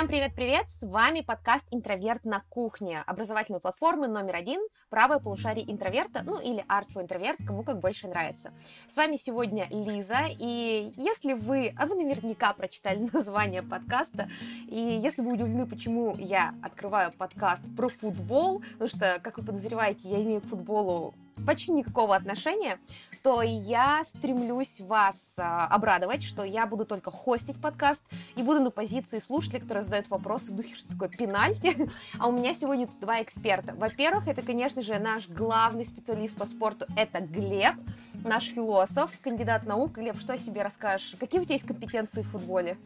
Всем привет-привет! С вами подкаст «Интроверт на кухне» образовательной платформы номер один «Правое полушарие интроверта», ну или «Art for интроверт», кому как больше нравится. С вами сегодня Лиза, и если вы, а вы наверняка прочитали название подкаста, и если вы удивлены, почему я открываю подкаст про футбол, потому что, как вы подозреваете, я имею к футболу почти никакого отношения, то я стремлюсь вас а, обрадовать, что я буду только хостить подкаст и буду на позиции слушателей, которые задают вопросы в духе, что такое пенальти. А у меня сегодня тут два эксперта. Во-первых, это, конечно же, наш главный специалист по спорту, это Глеб, наш философ, кандидат наук. Глеб, что о себе расскажешь? Какие у тебя есть компетенции в футболе?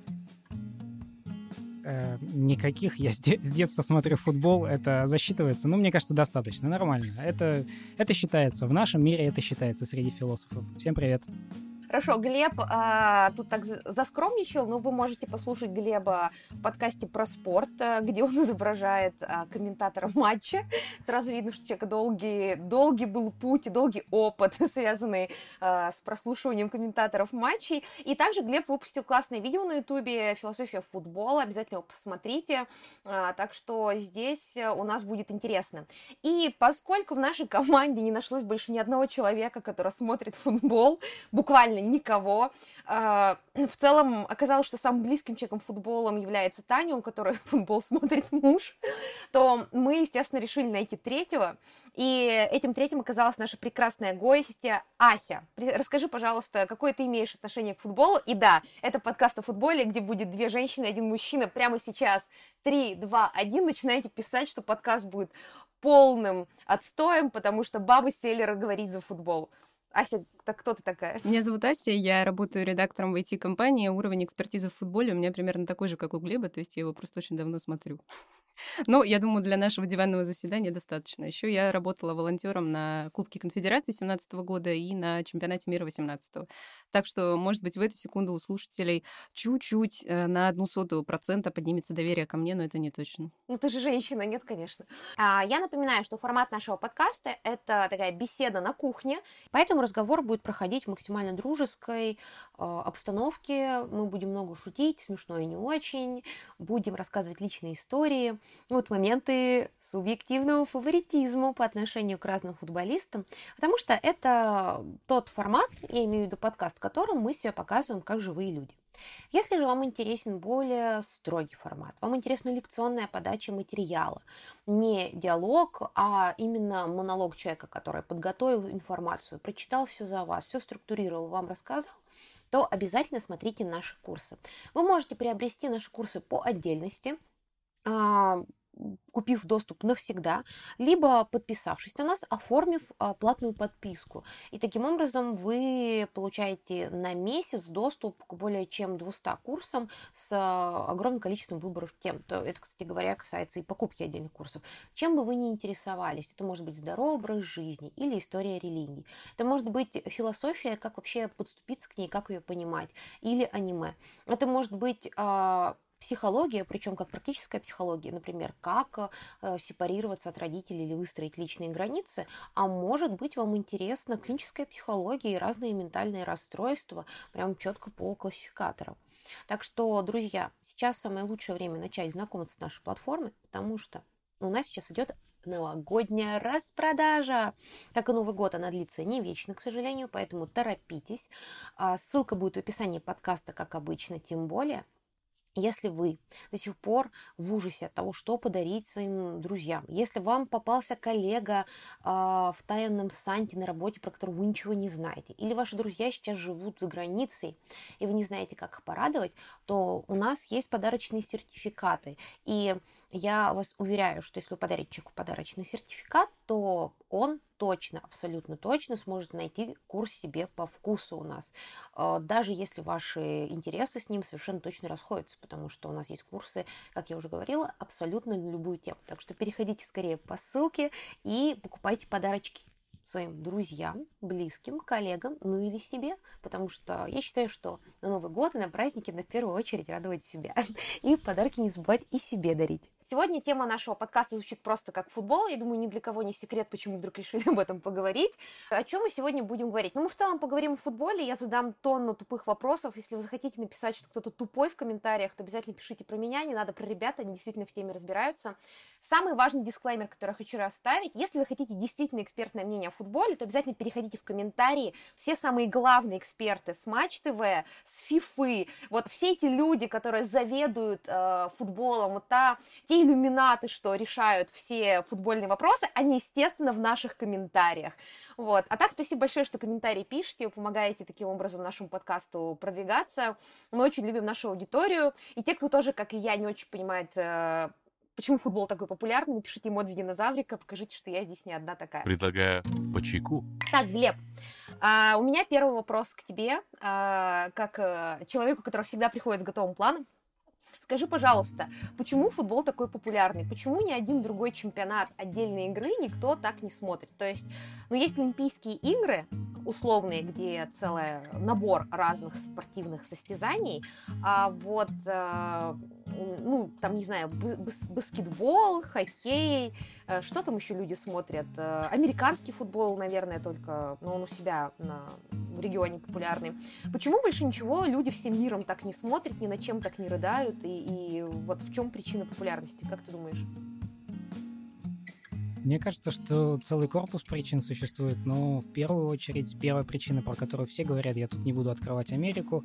Э, никаких. Я с, де- с детства смотрю футбол, это засчитывается. Ну, мне кажется, достаточно, нормально. Это, это считается. В нашем мире это считается среди философов. Всем привет. Хорошо, Глеб а, тут так заскромничал, но вы можете послушать Глеба в подкасте про спорт, а, где он изображает а, комментатора матча. Сразу видно, что у человека долгий, долгий был путь и долгий опыт, связанный а, с прослушиванием комментаторов матчей. И также Глеб выпустил классное видео на ютубе «Философия футбола», обязательно его посмотрите. А, так что здесь у нас будет интересно. И поскольку в нашей команде не нашлось больше ни одного человека, который смотрит футбол, буквально никого. А, в целом оказалось, что самым близким человеком футболом является Таня, у которой футбол смотрит муж. То мы, естественно, решили найти третьего. И этим третьим оказалась наша прекрасная гостья Ася. Расскажи, пожалуйста, какое ты имеешь отношение к футболу? И да, это подкаст о футболе, где будет две женщины, один мужчина. Прямо сейчас три, два, один. Начинайте писать, что подкаст будет полным отстоем, потому что бабы сели говорить за футбол. Ася, так кто ты такая? Меня зовут Ася, я работаю редактором в IT-компании. Уровень экспертизы в футболе у меня примерно такой же, как у Глеба, то есть я его просто очень давно смотрю. Ну, я думаю, для нашего диванного заседания достаточно. Еще я работала волонтером на Кубке Конфедерации 17 года и на Чемпионате мира 18 -го. Так что, может быть, в эту секунду у слушателей чуть-чуть э, на одну сотую процента поднимется доверие ко мне, но это не точно. Ну, ты же женщина, нет, конечно. А, я напоминаю, что формат нашего подкаста — это такая беседа на кухне, поэтому разговор будет проходить в максимально дружеской э, обстановке. Мы будем много шутить, смешно и не очень, будем рассказывать личные истории, вот моменты субъективного фаворитизма по отношению к разным футболистам, потому что это тот формат, я имею в виду подкаст, в котором мы себя показываем как живые люди. Если же вам интересен более строгий формат, вам интересна лекционная подача материала, не диалог, а именно монолог человека, который подготовил информацию, прочитал все за вас, все структурировал, вам рассказал, то обязательно смотрите наши курсы. Вы можете приобрести наши курсы по отдельности, купив доступ навсегда, либо подписавшись на нас, оформив а, платную подписку. И таким образом вы получаете на месяц доступ к более чем 200 курсам с а, огромным количеством выборов тем. То это, кстати говоря, касается и покупки отдельных курсов. Чем бы вы ни интересовались, это может быть здоровый образ жизни или история религии. Это может быть философия, как вообще подступиться к ней, как ее понимать, или аниме. Это может быть психология, причем как практическая психология, например, как э, сепарироваться от родителей или выстроить личные границы, а может быть вам интересна клиническая психология и разные ментальные расстройства, прям четко по классификаторам. Так что, друзья, сейчас самое лучшее время начать знакомиться с нашей платформой, потому что у нас сейчас идет новогодняя распродажа. Как и Новый год, она длится не вечно, к сожалению, поэтому торопитесь. А, ссылка будет в описании подкаста, как обычно, тем более. Если вы до сих пор в ужасе от того, что подарить своим друзьям, если вам попался коллега э, в тайном санте на работе, про которого вы ничего не знаете, или ваши друзья сейчас живут за границей, и вы не знаете, как их порадовать, то у нас есть подарочные сертификаты. И я вас уверяю, что если вы подарите подарочный сертификат, то он точно, абсолютно точно сможет найти курс себе по вкусу у нас. А, даже если ваши интересы с ним совершенно точно расходятся, потому что у нас есть курсы, как я уже говорила, абсолютно на любую тему. Так что переходите скорее по ссылке и покупайте подарочки своим друзьям, близким, коллегам, ну или себе, потому что я считаю, что на Новый год и на праздники на первую очередь радовать себя и подарки не забывать и себе дарить. Сегодня тема нашего подкаста звучит просто как футбол. Я думаю, ни для кого не секрет, почему вдруг решили об этом поговорить. О чем мы сегодня будем говорить? Ну, мы в целом поговорим о футболе. Я задам тонну тупых вопросов. Если вы захотите написать, что кто-то тупой в комментариях, то обязательно пишите про меня. Не надо про ребят, они действительно в теме разбираются. Самый важный дисклеймер, который я хочу расставить. Если вы хотите действительно экспертное мнение о футболе, то обязательно переходите в комментарии. Все самые главные эксперты с Матч ТВ, с Фифы, вот все эти люди, которые заведуют э, футболом, вот та, те иллюминаты, что решают все футбольные вопросы, они, естественно, в наших комментариях. Вот. А так, спасибо большое, что комментарии пишете, вы помогаете таким образом нашему подкасту продвигаться. Мы очень любим нашу аудиторию. И те, кто тоже, как и я, не очень понимает, э, почему футбол такой популярный, напишите эмодзи динозаврика, покажите, что я здесь не одна такая. Предлагаю по чайку. Так, Глеб, а, у меня первый вопрос к тебе, а, как а, человеку, который всегда приходит с готовым планом. Скажи, пожалуйста, почему футбол такой популярный? Почему ни один другой чемпионат отдельной игры никто так не смотрит? То есть, ну, есть Олимпийские игры, условные, где целый набор разных спортивных состязаний, а вот, э, ну, там, не знаю, баскетбол, хоккей, э, что там еще люди смотрят? Э, американский футбол, наверное, только, но он у себя на, в регионе популярный. Почему больше ничего люди всем миром так не смотрят, ни на чем так не рыдают, и, и вот в чем причина популярности, как ты думаешь? Мне кажется, что целый корпус причин существует, но в первую очередь первая причина, про которую все говорят, я тут не буду открывать Америку.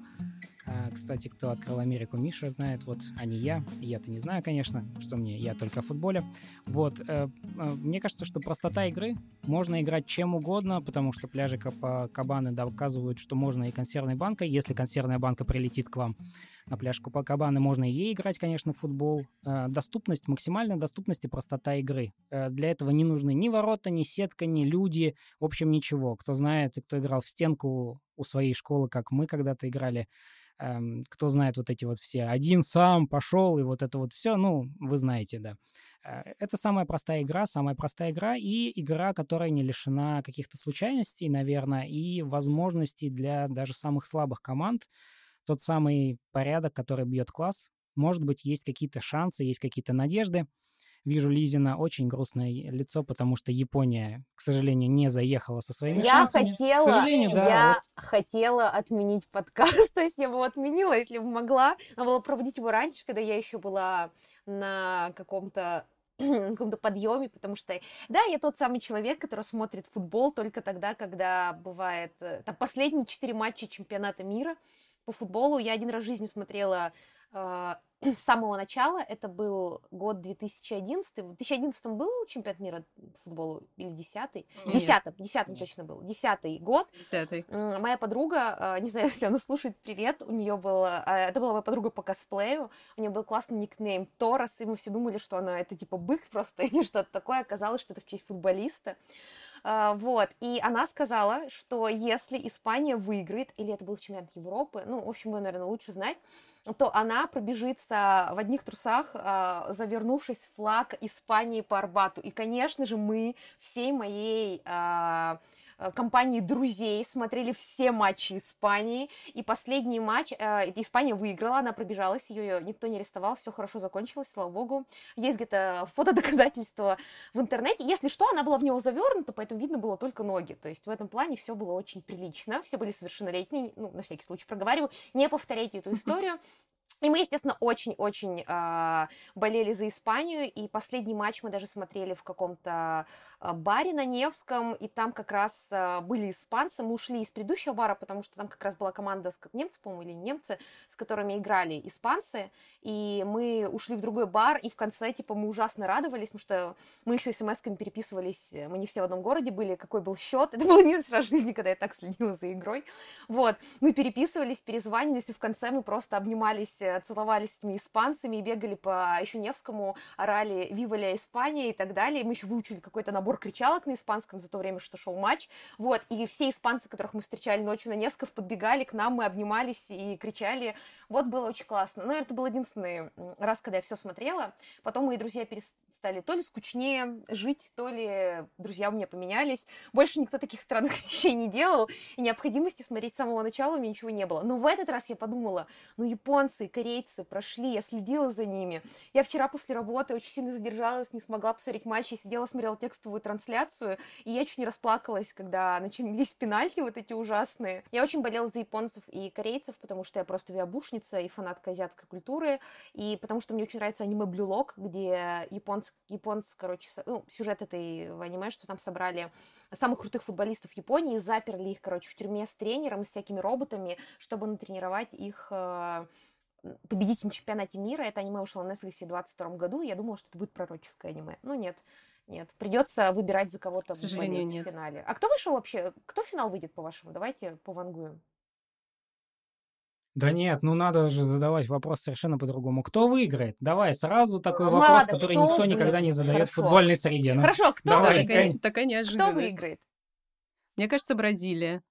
А, кстати, кто открыл Америку, Миша знает, вот, а не я. Я-то не знаю, конечно, что мне, я только о футболе. Вот, э, э, мне кажется, что простота игры, можно играть чем угодно, потому что пляжи Кабаны доказывают, что можно и консервной банкой, если консервная банка прилетит к вам на пляж Купакабаны можно и ей играть, конечно, в футбол. Э, доступность, максимальная доступность и простота игры. Для этого не нужны ни ворота, ни сетка, ни люди, в общем, ничего. Кто знает, кто играл в стенку у своей школы, как мы когда-то играли, эм, кто знает вот эти вот все, один сам пошел, и вот это вот все, ну, вы знаете, да. Э, это самая простая игра, самая простая игра и игра, которая не лишена каких-то случайностей, наверное, и возможностей для даже самых слабых команд тот самый порядок, который бьет класс. Может быть, есть какие-то шансы, есть какие-то надежды. Вижу Лизина очень грустное лицо, потому что Япония, к сожалению, не заехала со своими я шансами. Хотела, к сожалению, да, я вот. хотела отменить подкаст, то есть я бы его отменила, если бы могла. Надо было проводить его раньше, когда я еще была на каком-то каком-то подъеме, потому что, да, я тот самый человек, который смотрит футбол только тогда, когда бывает э, там последние четыре матча чемпионата мира, по футболу. Я один раз в жизни смотрела э, с самого начала. Это был год 2011. В 2011 был чемпионат мира по футболу или 10 Десятым, десятым точно был. Десятый год. Десятый. Моя подруга, э, не знаю, если она слушает, привет, у нее был, э, это была моя подруга по косплею, у нее был классный никнейм Торос, и мы все думали, что она это типа бык просто или что-то такое. Оказалось, что это в честь футболиста. А, вот, и она сказала, что если Испания выиграет, или это был чемпионат Европы, ну, в общем, вы, наверное, лучше знать, то она пробежится в одних трусах, а, завернувшись в флаг Испании по Арбату. И, конечно же, мы всей моей Э, компании друзей, смотрели все матчи Испании, и последний матч э, Испания выиграла, она пробежалась, ее никто не арестовал, все хорошо закончилось, слава богу. Есть где-то фотодоказательства в интернете. Если что, она была в него завернута, поэтому видно было только ноги. То есть в этом плане все было очень прилично, все были совершеннолетние, ну, на всякий случай проговариваю, не повторяйте эту историю. И мы, естественно, очень-очень э, болели за Испанию, и последний матч мы даже смотрели в каком-то э, баре на Невском, и там как раз э, были испанцы, мы ушли из предыдущего бара, потому что там как раз была команда с немцы, по-моему, или немцы, с которыми играли испанцы, и мы ушли в другой бар, и в конце, типа, мы ужасно радовались, потому что мы еще смс-ками переписывались, мы не все в одном городе были, какой был счет, это было не раз в жизни, когда я так следила за игрой, вот, мы переписывались, перезванивались, и в конце мы просто обнимались Э, целовались с этими испанцами и бегали по еще Невскому, орали «Вива ля Испания» и так далее. Мы еще выучили какой-то набор кричалок на испанском за то время, что шел матч. Вот, и все испанцы, которых мы встречали ночью на Невском, подбегали к нам, мы обнимались и кричали. Вот было очень классно. Но это был единственный раз, когда я все смотрела. Потом мои друзья перестали то ли скучнее жить, то ли друзья у меня поменялись. Больше никто таких странных вещей не делал, и необходимости смотреть с самого начала у меня ничего не было. Но в этот раз я подумала, ну, японцы, корейцы прошли, я следила за ними. Я вчера после работы очень сильно задержалась, не смогла посмотреть матч, я сидела, смотрела текстовую трансляцию, и я чуть не расплакалась, когда начались пенальти вот эти ужасные. Я очень болела за японцев и корейцев, потому что я просто виабушница и фанатка азиатской культуры, и потому что мне очень нравится аниме Blue Lock, где японц, японцы, короче, ну, сюжет этой аниме, что там собрали самых крутых футболистов Японии, заперли их, короче, в тюрьме с тренером, с всякими роботами, чтобы натренировать их победить на чемпионате мира. Это аниме вышло на Netflix в 2022 году, я думала, что это будет пророческое аниме. Ну, нет. Нет, придется выбирать за кого-то в финале. А кто вышел вообще? Кто финал выйдет, по-вашему? Давайте повангуем. Да нет, ну надо же задавать вопрос совершенно по-другому. Кто выиграет? Давай сразу такой ну, вопрос, ладно, который никто вы... никогда не задает Хорошо. в футбольной среде. Ну, Хорошо, кто давай, выиграет? Такая неожиданность. Кто выиграет? Мне кажется, Бразилия.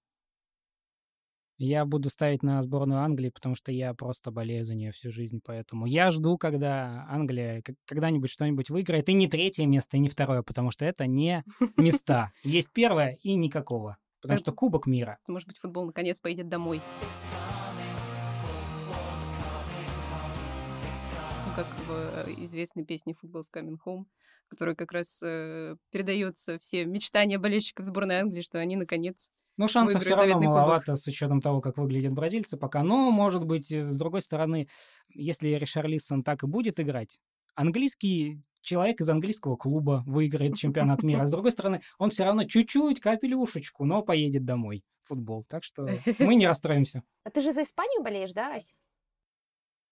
Я буду ставить на сборную Англии, потому что я просто болею за нее всю жизнь, поэтому я жду, когда Англия когда-нибудь что-нибудь выиграет, и не третье место, и не второе, потому что это не места. Есть первое и никакого, потому что Кубок мира. Может быть, футбол наконец поедет домой. как в э, известной песне «Football's Coming Home», которая как раз э, передается все мечтания болельщиков сборной Англии, что они наконец ну, шансов все равно маловато кубок. с учетом того, как выглядят бразильцы пока. Но, может быть, э, с другой стороны, если Ришарлисон так и будет играть, английский человек из английского клуба выиграет чемпионат мира. С другой стороны, он все равно чуть-чуть, капелюшечку, но поедет домой в футбол. Так что мы не расстроимся. А ты же за Испанию болеешь, да, Ась?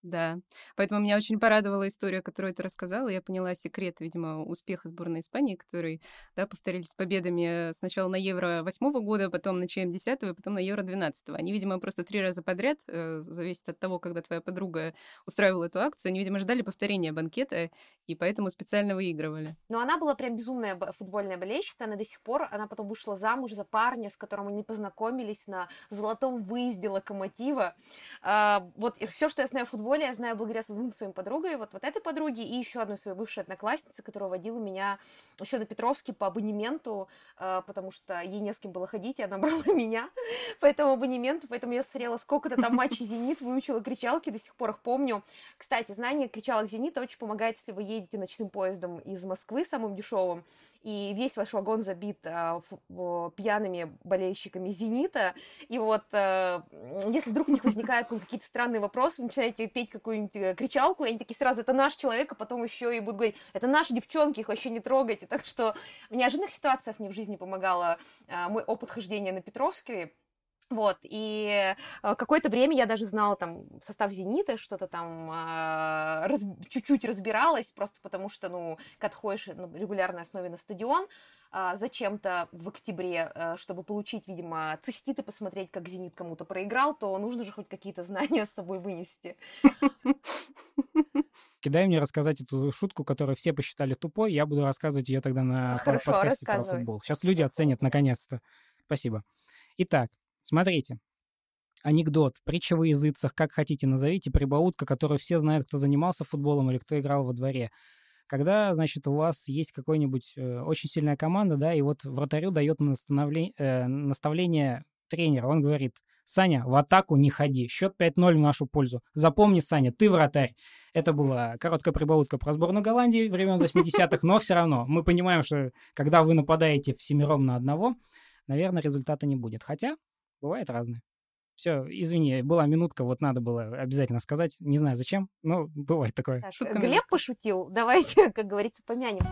Да, поэтому меня очень порадовала история, которую ты рассказала. Я поняла секрет, видимо, успеха сборной Испании, который, да, повторились победами сначала на Евро восьмого года, потом на ЧМ 10 и потом на Евро 12 Они, видимо, просто три раза подряд, э, зависит от того, когда твоя подруга устраивала эту акцию, они, видимо, ждали повторения банкета, и поэтому специально выигрывали. Но она была прям безумная футбольная болельщица, она до сих пор, она потом вышла замуж за парня, с которым они познакомились на золотом выезде Локомотива. А, вот все, что я знаю о футболе, футболе я знаю благодаря двум своим подругам, вот, вот этой подруге и еще одной своей бывшей однокласснице, которая водила меня еще на Петровский по абонементу, э, потому что ей не с кем было ходить, и она брала меня по этому абонементу, поэтому я смотрела сколько-то там матчей «Зенит», выучила кричалки, до сих пор их помню. Кстати, знание кричалок «Зенита» очень помогает, если вы едете ночным поездом из Москвы, самым дешевым, и весь ваш вагон забит а, в, в, пьяными болельщиками «Зенита», и вот а, если вдруг у них возникают какие-то странные вопросы, вы начинаете петь какую-нибудь э, кричалку, и они такие сразу, это наш человек, а потом еще и будут говорить, это наши девчонки, их вообще не трогайте, так что в неожиданных ситуациях мне в жизни помогала а, мой опыт хождения на Петровской, вот, и э, какое-то время я даже знала там состав «Зенита», что-то там э, раз, чуть-чуть разбиралась, просто потому что, ну, когда ходишь на регулярной основе на стадион, э, зачем-то в октябре, э, чтобы получить, видимо, цистит и посмотреть, как «Зенит» кому-то проиграл, то нужно же хоть какие-то знания с собой вынести. Кидай мне рассказать эту шутку, которую все посчитали тупой, я буду рассказывать ее тогда на Хорошо, подкасте про футбол. Сейчас люди оценят наконец-то. Спасибо. Итак, Смотрите. Анекдот, притча во языцах, как хотите назовите, прибаутка, которую все знают, кто занимался футболом или кто играл во дворе. Когда, значит, у вас есть какой-нибудь э, очень сильная команда, да, и вот вратарю дает наставление, э, наставление тренера, он говорит, Саня, в атаку не ходи, счет 5-0 в нашу пользу. Запомни, Саня, ты вратарь. Это была короткая прибаутка про сборную Голландии времен 80-х, но все равно мы понимаем, что когда вы нападаете всемиром на одного, наверное, результата не будет. Хотя Бывает разное. Все, извини, была минутка, вот надо было обязательно сказать. Не знаю зачем, но бывает такое. Так, Шутка Глеб минутка. пошутил. Давайте, как говорится, помянем.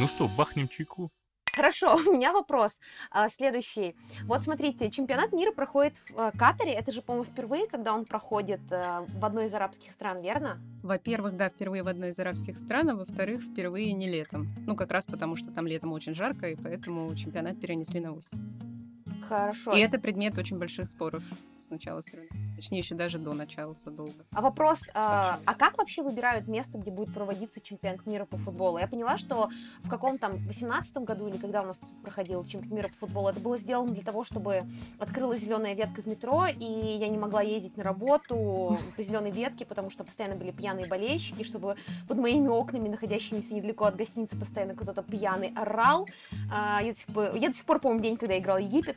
Ну что, бахнем чайку? Хорошо, у меня вопрос а, следующий. Вот смотрите, чемпионат мира проходит в а, Катаре. Это же, по-моему, впервые, когда он проходит а, в одной из арабских стран, верно? Во-первых, да, впервые в одной из арабских стран, а во-вторых, впервые не летом. Ну, как раз потому, что там летом очень жарко, и поэтому чемпионат перенесли на осень. Хорошо. И это предмет очень больших споров с начала соревнований. Точнее, еще даже до начала задолго. А вопрос, а, а как вообще выбирают место, где будет проводиться чемпионат мира по футболу? Я поняла, что в каком там 18 году или когда у нас проходил чемпионат мира по футболу, это было сделано для того, чтобы открылась зеленая ветка в метро, и я не могла ездить на работу по зеленой ветке, потому что постоянно были пьяные болельщики, чтобы под моими окнами, находящимися недалеко от гостиницы, постоянно кто-то пьяный орал. А, я, до сих пор, я до сих пор помню день, когда я играл Египет,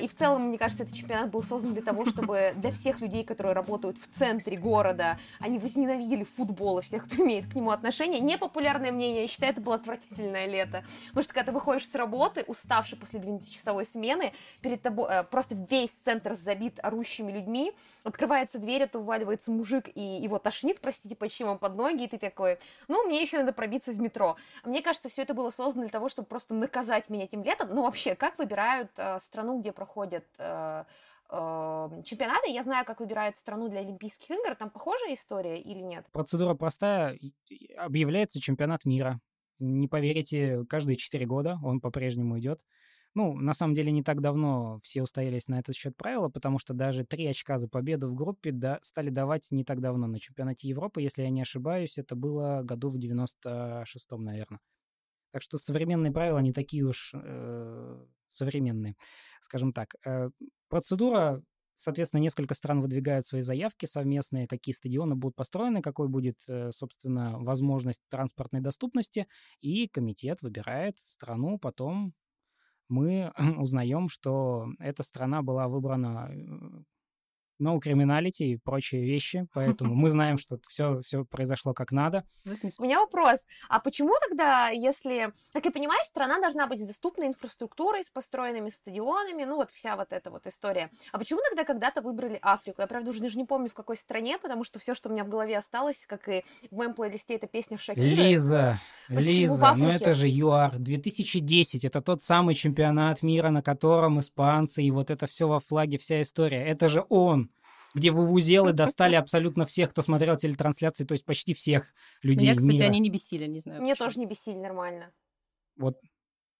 и в целом, мне кажется, этот чемпионат был создан для того, чтобы для всех людей, которые работают в центре города, они возненавидели футбол и всех, кто имеет к нему отношение. Непопулярное мнение, я считаю, это было отвратительное лето. Потому что когда ты выходишь с работы, уставший после 12-часовой смены, перед тобой э, просто весь центр забит орущими людьми, открывается дверь, это вываливается мужик, и его тошнит, простите, почему под ноги, и ты такой, ну, мне еще надо пробиться в метро. Мне кажется, все это было создано для того, чтобы просто наказать меня этим летом. Ну, вообще, как выбирают э, страну, где проходят э, э, чемпионаты? Я знаю, как выбирают страну для Олимпийских игр. Там похожая история или нет? Процедура простая. Объявляется чемпионат мира. Не поверите, каждые четыре года он по-прежнему идет. Ну, на самом деле, не так давно все устоялись на этот счет правила, потому что даже три очка за победу в группе да, стали давать не так давно на чемпионате Европы. Если я не ошибаюсь, это было году в 96-м, наверное. Так что современные правила не такие уж э, современные, скажем так. Э, процедура, соответственно, несколько стран выдвигают свои заявки совместные, какие стадионы будут построены, какой будет, э, собственно, возможность транспортной доступности, и комитет выбирает страну, потом мы узнаем, что эта страна была выбрана э, no criminality и прочие вещи, поэтому мы знаем, что все, все произошло как надо. У меня вопрос, а почему тогда, если, как я понимаю, страна должна быть с доступной инфраструктурой, с построенными стадионами, ну вот вся вот эта вот история, а почему тогда когда-то выбрали Африку? Я, правда, уже даже не помню, в какой стране, потому что все, что у меня в голове осталось, как и в моем плейлисте, это песня Шакиры. Лиза, Лиза, ну это же ЮАР, 2010, это тот самый чемпионат мира, на котором испанцы, и вот это все во флаге, вся история, это же он где вувузелы достали абсолютно всех, кто смотрел телетрансляции, то есть почти всех людей Меня, кстати, мира. они не бесили, не знаю. Мне почему. тоже не бесили нормально. Вот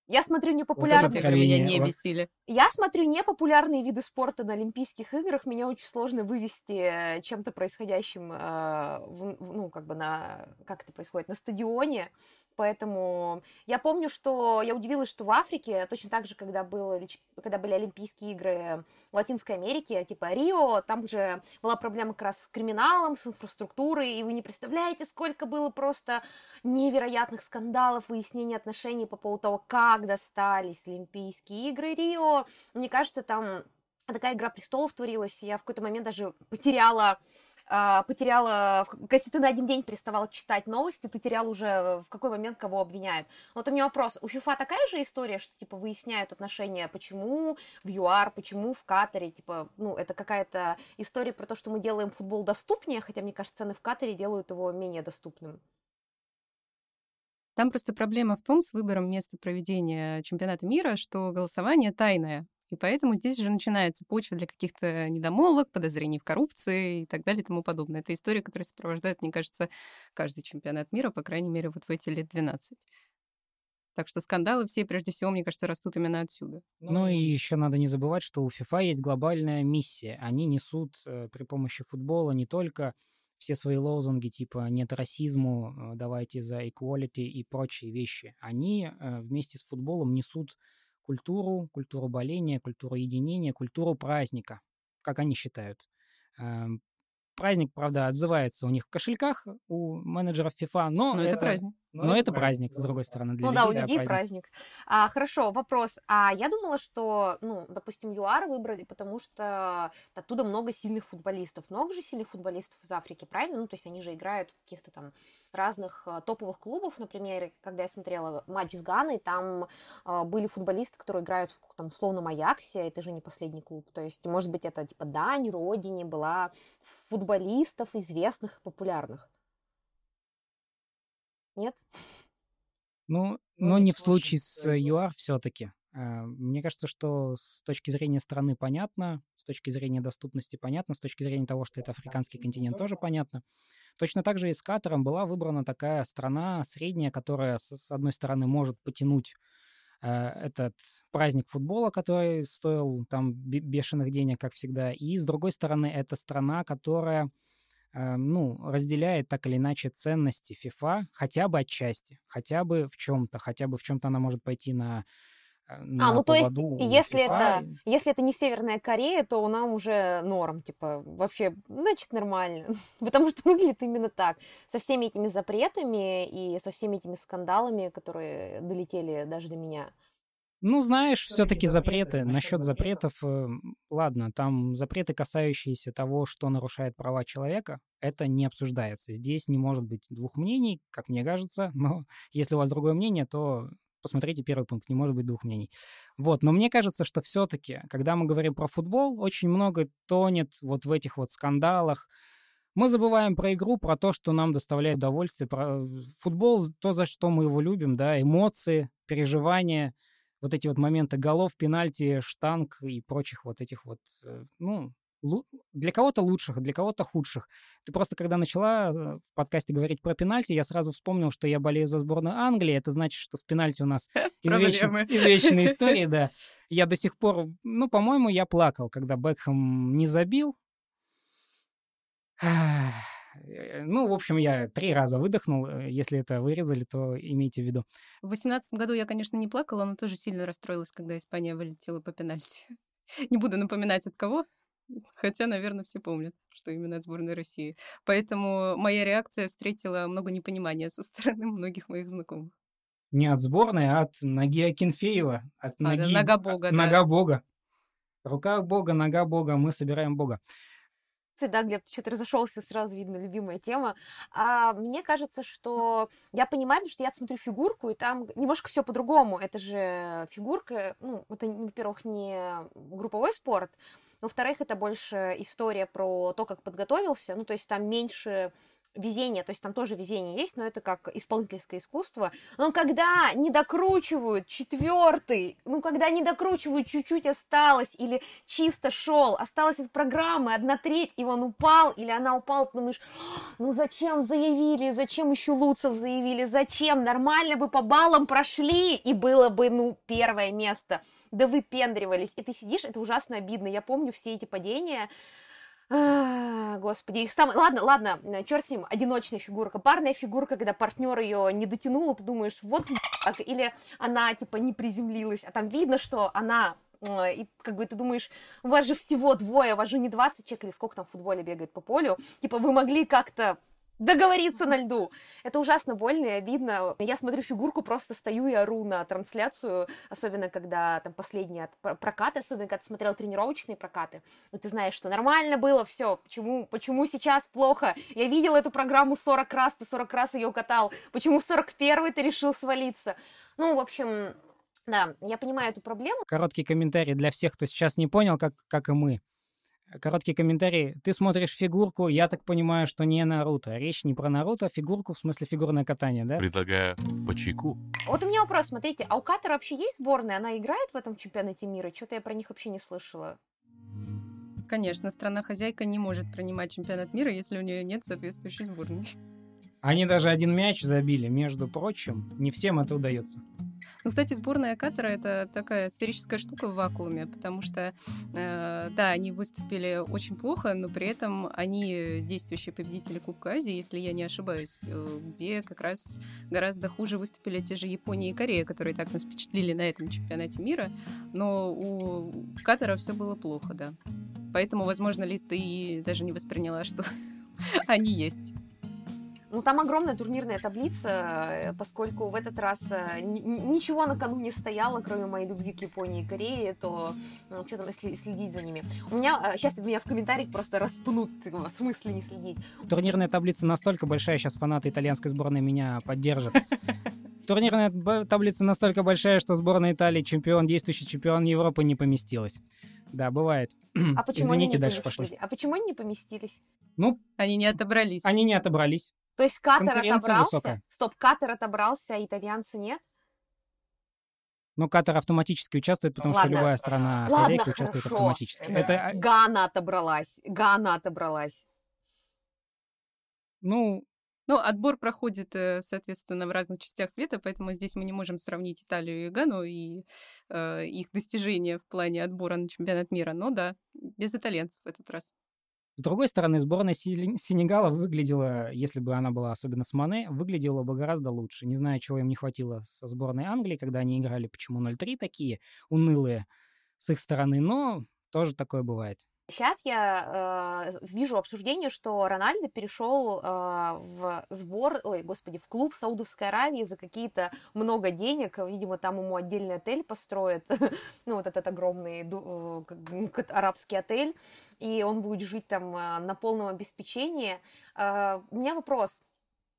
я смотрю непопулярные... Вот меня не бесили. Я смотрю непопулярные виды спорта на Олимпийских играх. Меня очень сложно вывести чем-то происходящим, э, в, ну, как бы на... Как это происходит? На стадионе. Поэтому я помню, что я удивилась, что в Африке, точно так же, когда, было, когда были Олимпийские игры в Латинской Америке, типа Рио, там же была проблема как раз с криминалом, с инфраструктурой, и вы не представляете, сколько было просто невероятных скандалов, выяснений отношений по поводу того, как достались Олимпийские игры Рио. Мне кажется, там такая игра престолов творилась, и я в какой-то момент даже потеряла потеряла, если ты на один день переставала читать новости, ты уже в какой момент кого обвиняют. Вот у меня вопрос, у ФИФА такая же история, что, типа, выясняют отношения, почему в ЮАР, почему в Катаре, типа, ну, это какая-то история про то, что мы делаем футбол доступнее, хотя, мне кажется, цены в Катаре делают его менее доступным. Там просто проблема в том с выбором места проведения чемпионата мира, что голосование тайное. И поэтому здесь же начинается почва для каких-то недомолвок, подозрений в коррупции и так далее и тому подобное. Это история, которая сопровождает, мне кажется, каждый чемпионат мира, по крайней мере, вот в эти лет 12. Так что скандалы все, прежде всего, мне кажется, растут именно отсюда. Ну и еще надо не забывать, что у ФИФА есть глобальная миссия. Они несут э, при помощи футбола не только все свои лозунги типа «нет расизму», э, «давайте за equality» и прочие вещи. Они э, вместе с футболом несут культуру, культуру боления, культуру единения, культуру праздника, как они считают. Эм, праздник, правда, отзывается у них в кошельках, у менеджеров FIFA, но, но это, это праздник. Но, но это праздник, с другой стороны, для Ну людей, да, у людей праздник. праздник. А, хорошо, вопрос. А я думала, что, ну, допустим, ЮАР выбрали, потому что оттуда много сильных футболистов. Много же сильных футболистов из Африки, правильно? Ну, то есть они же играют в каких-то там разных а, топовых клубов. Например, когда я смотрела матч с Ганой, там а, были футболисты, которые играют в там, условном Аяксе, это же не последний клуб. То есть, может быть, это типа дань родине была футболистов известных и популярных. Нет? Ну, ну но не в случае с ЮАР все-таки. А, мне кажется, что с точки зрения страны понятно, с точки зрения доступности понятно, с точки зрения того, что это африканский континент, тоже понятно. Точно так же и с Катаром была выбрана такая страна средняя, которая, с одной стороны, может потянуть э, этот праздник футбола, который стоил там бешеных денег, как всегда, и с другой стороны, это страна, которая ну, разделяет так или иначе ценности FIFA хотя бы отчасти, хотя бы в чем-то, хотя бы в чем-то она может пойти на э, на а, ну то есть, если это, если это не Северная Корея, то нам уже норм, типа, вообще, значит, нормально. Потому что выглядит именно так. Со всеми этими запретами и со всеми этими скандалами, которые долетели даже до меня. Ну, знаешь, все-таки запреты. Насчет запретов, э, ладно, там запреты, касающиеся того, что нарушает права человека, это не обсуждается. Здесь не может быть двух мнений, как мне кажется, но если у вас другое мнение, то посмотрите первый пункт, не может быть двух мнений. Вот, но мне кажется, что все-таки, когда мы говорим про футбол, очень много тонет вот в этих вот скандалах, мы забываем про игру, про то, что нам доставляет удовольствие. Про футбол, то, за что мы его любим, да, эмоции, переживания – вот эти вот моменты голов, пенальти, штанг и прочих вот этих вот, э, ну, для кого-то лучших, для кого-то худших. Ты просто, когда начала э, в подкасте говорить про пенальти, я сразу вспомнил, что я болею за сборную Англии. Это значит, что с пенальти у нас извечная история, да. Я до сих пор, ну, по-моему, я плакал, когда Бекхэм не забил. Э, ну, в общем, я три раза выдохнул. Э, если это вырезали, то имейте в виду. В восемнадцатом году я, конечно, не плакала, но тоже сильно расстроилась, когда Испания вылетела по пенальти. Не буду напоминать от кого, хотя, наверное, все помнят, что именно от сборной России. Поэтому моя реакция встретила много непонимания со стороны многих моих знакомых. Не от сборной, а от ноги Акинфеева. От а, ноги... Да, нога Бога, Нога да. Бога. Рука Бога, нога Бога, мы собираем Бога да, Глеб, ты что-то разошелся, сразу видно, любимая тема. А, мне кажется, что я понимаю, что я смотрю фигурку, и там немножко все по-другому. Это же фигурка, ну, это, во-первых, не групповой спорт, во-вторых, это больше история про то, как подготовился, ну, то есть там меньше везение, то есть там тоже везение есть, но это как исполнительское искусство. Но когда не докручивают четвертый, ну когда не докручивают чуть-чуть осталось или чисто шел, осталась от программы одна треть, и он упал, или она упала, ты думаешь, ну зачем заявили, зачем еще Луцев заявили, зачем, нормально бы по баллам прошли, и было бы, ну, первое место. Да выпендривались, и ты сидишь, это ужасно обидно. Я помню все эти падения, а, господи, их сам... Ладно, ладно, черт с ним, одиночная фигурка. Парная фигурка, когда партнер ее не дотянул, ты думаешь, вот или она, типа, не приземлилась, а там видно, что она и как бы ты думаешь, у вас же всего двое, у вас же не 20 человек, или сколько там в футболе бегает по полю, типа вы могли как-то договориться на льду. Это ужасно больно и обидно. Я смотрю фигурку, просто стою и ору на трансляцию, особенно когда там последние прокаты, особенно когда ты смотрел тренировочные прокаты, и ты знаешь, что нормально было, все, почему, почему сейчас плохо? Я видел эту программу 40 раз, ты 40 раз ее катал, почему в 41 ты решил свалиться? Ну, в общем, да, я понимаю эту проблему. Короткий комментарий для всех, кто сейчас не понял, как, как и мы. Короткий комментарий. Ты смотришь фигурку, я так понимаю, что не Наруто. Речь не про Наруто, а фигурку, в смысле фигурное катание, да? Предлагаю по чайку. Вот у меня вопрос, смотрите, а у Катара вообще есть сборная? Она играет в этом чемпионате мира? Что-то я про них вообще не слышала. Конечно, страна-хозяйка не может принимать чемпионат мира, если у нее нет соответствующей сборной. Они даже один мяч забили, между прочим. Не всем это удается. Ну, кстати, сборная Катара это такая сферическая штука в вакууме, потому что, э, да, они выступили очень плохо, но при этом они действующие победители Кубка Азии, если я не ошибаюсь, э, где как раз гораздо хуже выступили те же Япония и Корея, которые так нас впечатлили на этом чемпионате мира, но у Катара все было плохо, да. Поэтому, возможно, Лиз, ты даже не восприняла, что они есть. Ну, там огромная турнирная таблица, э, поскольку в этот раз э, ничего на кону не стояло, кроме моей любви к Японии и Корее, то ну, что там следить за ними. У меня, сейчас э, меня в комментариях просто распнут, в смысле не следить. Турнирная таблица настолько большая, сейчас фанаты итальянской сборной меня поддержат. Турнирная таблица настолько большая, что сборная Италии, чемпион, действующий чемпион Европы, не поместилась. Да, бывает. А почему Извините, они не дальше пошли. А почему они не поместились? Ну, они не отобрались. Они не отобрались. То есть Катар отобрался? Высокая. Стоп, Катар отобрался, а итальянцы нет? Ну, Катар автоматически участвует, потому Ладно. что любая страна Ладно, хорошо. участвует автоматически. Это... А, Гана отобралась. Гана отобралась. Ну, ну, отбор проходит, э, соответственно, в разных частях света, поэтому здесь мы не можем сравнить Италию и Гану и э, их достижения в плане отбора на чемпионат мира. Но да, без итальянцев в этот раз. С другой стороны, сборная Сенегала выглядела, если бы она была особенно с Мане, выглядела бы гораздо лучше. Не знаю, чего им не хватило со сборной Англии, когда они играли, почему 0-3 такие унылые с их стороны, но тоже такое бывает. Сейчас я э, вижу обсуждение, что Рональдо перешел э, в сбор, ой, господи, в клуб Саудовской Аравии за какие-то много денег. Видимо, там ему отдельный отель построят, ну, вот этот огромный э, арабский отель, и он будет жить там э, на полном обеспечении. Э, у меня вопрос.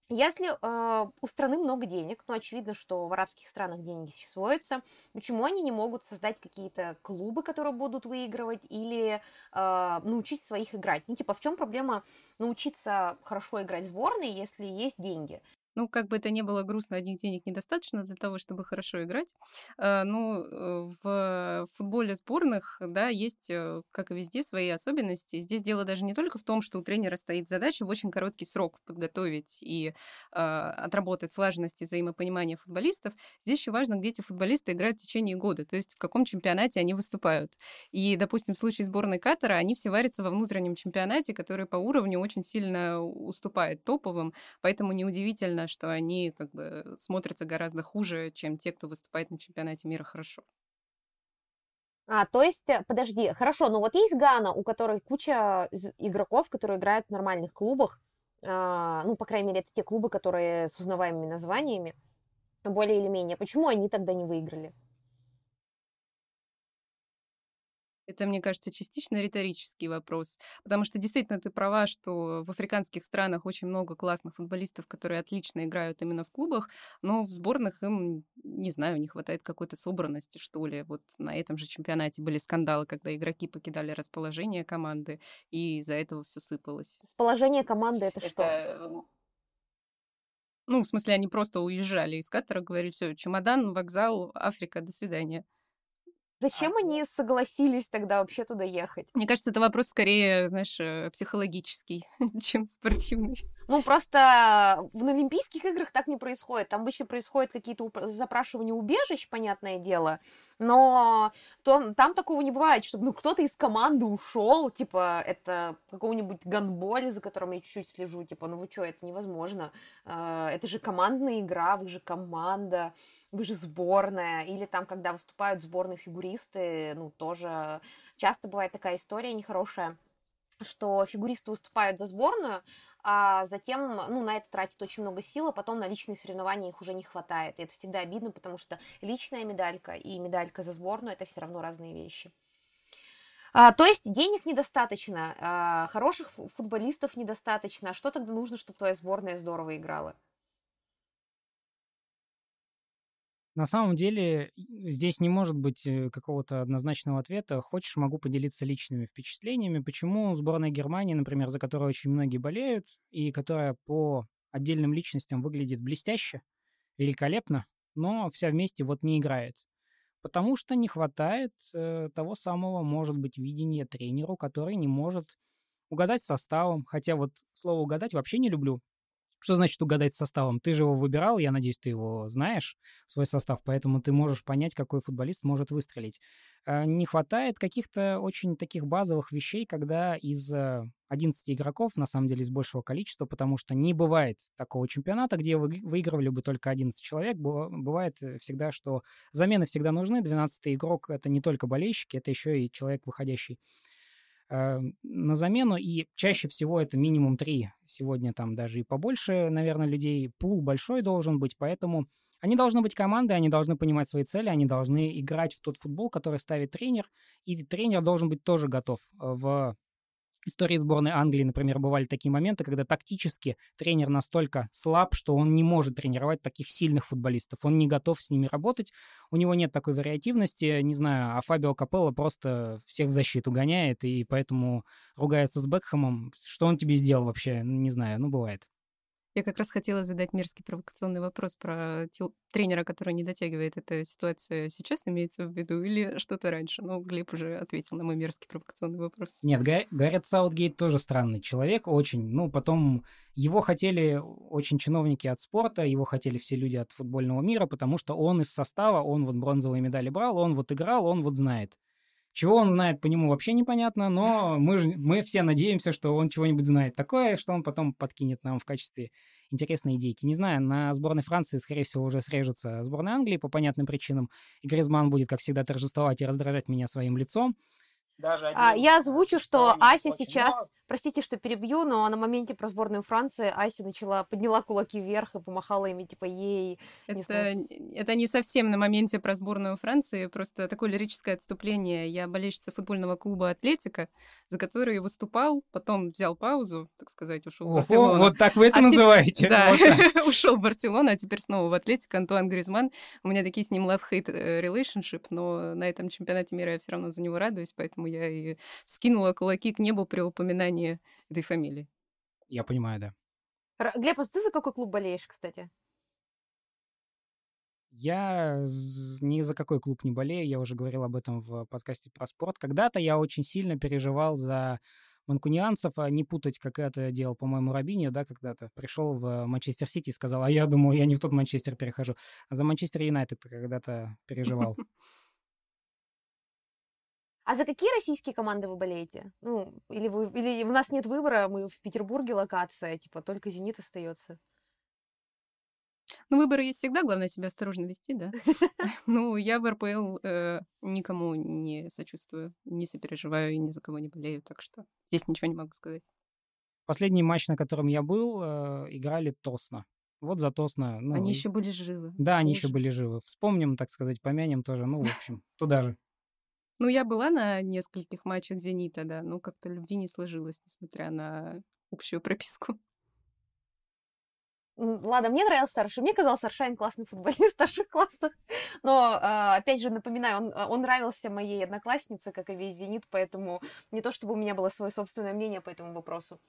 Если э, у страны много денег, ну, очевидно, что в арабских странах деньги водятся, почему они не могут создать какие-то клубы, которые будут выигрывать, или э, научить своих играть? Ну, типа, в чем проблема научиться хорошо играть в сборной, если есть деньги? Ну, как бы это ни было грустно, одних денег недостаточно для того, чтобы хорошо играть. Э, ну, э, в футболе сборных, да, есть, э, как и везде, свои особенности. Здесь дело даже не только в том, что у тренера стоит задача в очень короткий срок подготовить и отработать слаженности взаимопонимания футболистов. Здесь еще важно, где эти футболисты играют в течение года, то есть в каком чемпионате они выступают. И, допустим, в случае сборной Катара, они все варятся во внутреннем чемпионате, который по уровню очень сильно уступает топовым, поэтому неудивительно, что они как бы смотрятся гораздо хуже, чем те, кто выступает на чемпионате мира хорошо. А, то есть, э, подожди, хорошо, но вот есть Гана, у которой куча игроков, которые играют в нормальных клубах, а, ну, по крайней мере, это те клубы, которые с узнаваемыми названиями, более или менее. Почему они тогда не выиграли? Это, мне кажется, частично риторический вопрос, потому что действительно ты права, что в африканских странах очень много классных футболистов, которые отлично играют именно в клубах, но в сборных им, не знаю, не хватает какой-то собранности, что ли. Вот на этом же чемпионате были скандалы, когда игроки покидали расположение команды, и из-за этого все сыпалось. Расположение команды это, это... что? Ну, в смысле, они просто уезжали из Катара, говорили, все, чемодан, вокзал, Африка, до свидания. Зачем а, они согласились тогда вообще туда ехать? Мне кажется, это вопрос скорее, знаешь, э, психологический, чем спортивный. Ну, просто в Олимпийских играх так не происходит. Там обычно происходят какие-то запрашивания убежищ, понятное дело, но то, там такого не бывает, чтобы ну, кто-то из команды ушел, типа, это какого-нибудь гандболе, за которым я чуть-чуть слежу, типа, ну вы что, это невозможно. А, это же командная игра, вы же команда вы же сборная, или там, когда выступают сборные фигуристы, ну, тоже часто бывает такая история нехорошая, что фигуристы выступают за сборную, а затем, ну, на это тратят очень много сил, а потом на личные соревнования их уже не хватает. И это всегда обидно, потому что личная медалька и медалька за сборную – это все равно разные вещи. А, то есть денег недостаточно, а, хороших футболистов недостаточно. А что тогда нужно, чтобы твоя сборная здорово играла? На самом деле здесь не может быть э, какого-то однозначного ответа. Хочешь, могу поделиться личными впечатлениями, почему сборная Германии, например, за которую очень многие болеют, и которая по отдельным личностям выглядит блестяще, великолепно, но вся вместе вот не играет. Потому что не хватает э, того самого, может быть, видения тренеру, который не может угадать составом. Хотя вот слово «угадать» вообще не люблю, что значит угадать составом? Ты же его выбирал, я надеюсь, ты его знаешь, свой состав, поэтому ты можешь понять, какой футболист может выстрелить. А, не хватает каких-то очень таких базовых вещей, когда из 11 игроков, на самом деле из большего количества, потому что не бывает такого чемпионата, где выигрывали бы только 11 человек. Бывает всегда, что замены всегда нужны. 12 игрок — это не только болельщики, это еще и человек, выходящий э, на замену, и чаще всего это минимум три. Сегодня там даже и побольше, наверное, людей. Пул большой должен быть, поэтому они должны быть командой, они должны понимать свои цели, они должны играть в тот футбол, который ставит тренер, и тренер должен быть тоже готов э, истории сборной Англии, например, бывали такие моменты, когда тактически тренер настолько слаб, что он не может тренировать таких сильных футболистов. Он не готов с ними работать, у него нет такой вариативности, не знаю, а Фабио Капелло просто всех в защиту гоняет, и поэтому ругается с Бекхэмом. Что он тебе сделал вообще? Не знаю, ну бывает. Я как раз хотела задать мерзкий провокационный вопрос про тренера, который не дотягивает. Эта ситуация сейчас имеется в виду или что-то раньше? Ну, Глеб уже ответил на мой мерзкий провокационный вопрос. Нет, Гаррет Саутгейт тоже странный человек, очень. Ну, потом его хотели очень чиновники от спорта, его хотели все люди от футбольного мира, потому что он из состава, он вот бронзовые медали брал, он вот играл, он вот знает. Чего он знает по нему вообще непонятно, но мы, же, мы все надеемся, что он чего-нибудь знает такое, что он потом подкинет нам в качестве интересной идейки. Не знаю, на сборной Франции, скорее всего, уже срежется сборная Англии по понятным причинам, и Гризман будет, как всегда, торжествовать и раздражать меня своим лицом. Даже а, я озвучу, что Ася сейчас, простите, что перебью, но на моменте про сборную Франции Ася начала, подняла кулаки вверх и помахала ими, типа, ей. Это не, это не совсем на моменте про сборную Франции, просто такое лирическое отступление. Я болельщица футбольного клуба «Атлетика», за который выступал, потом взял паузу, так сказать, ушел в Барселону. Вот так вы это а называете? Да, ушел в Барселону, а теперь снова в «Атлетик». Антуан Гризман. У меня такие с ним love-hate э, relationship, но на этом чемпионате мира я все равно за него радуюсь, поэтому я и скинула кулаки к небу при упоминании этой фамилии. Я понимаю, да. Глеб, а ты за какой клуб болеешь, кстати? Я ни за какой клуб не болею, я уже говорил об этом в подкасте про спорт. Когда-то я очень сильно переживал за манкунианцев, а не путать, как это делал, по-моему, Рабиньо, да, когда-то пришел в Манчестер Сити и сказал, а я думаю, я не в тот Манчестер перехожу. А за Манчестер Юнайтед когда-то переживал. А за какие российские команды вы болеете? Ну, или, вы, или у нас нет выбора, мы в Петербурге локация, типа только «Зенит» остается. Ну, выборы есть всегда, главное себя осторожно вести, да. Ну, я в РПЛ э, никому не сочувствую, не сопереживаю и ни за кого не болею, так что здесь ничего не могу сказать. Последний матч, на котором я был, э, играли Тосно. Вот за Тосно. Ну, они еще были живы. Да, они еще были живы. Вспомним, так сказать, помянем тоже. Ну, в общем, туда же. Ну, я была на нескольких матчах «Зенита», да, но как-то любви не сложилось, несмотря на общую прописку. Ладно, мне нравился старший. Мне казался Аршайн классный футболист в старших классах. Но, а, опять же, напоминаю, он, он нравился моей однокласснице, как и весь «Зенит», поэтому не то, чтобы у меня было свое собственное мнение по этому вопросу.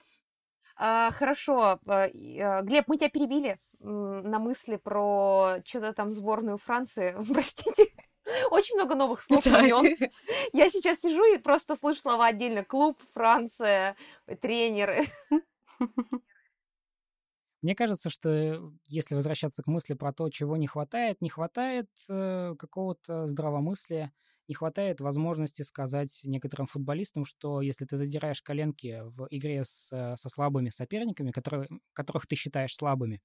А, хорошо. А, Глеб, мы тебя перебили на мысли про что-то там сборную Франции. Простите. Очень много новых слов имен. Я сейчас сижу и просто слышу слова отдельно. Клуб, Франция, тренеры. Мне кажется, что э, если возвращаться к мысли про то, чего не хватает, не хватает э, какого-то здравомыслия, не хватает возможности сказать некоторым футболистам, что если ты задираешь коленки в игре с, э, со слабыми соперниками, которые, которых ты считаешь слабыми,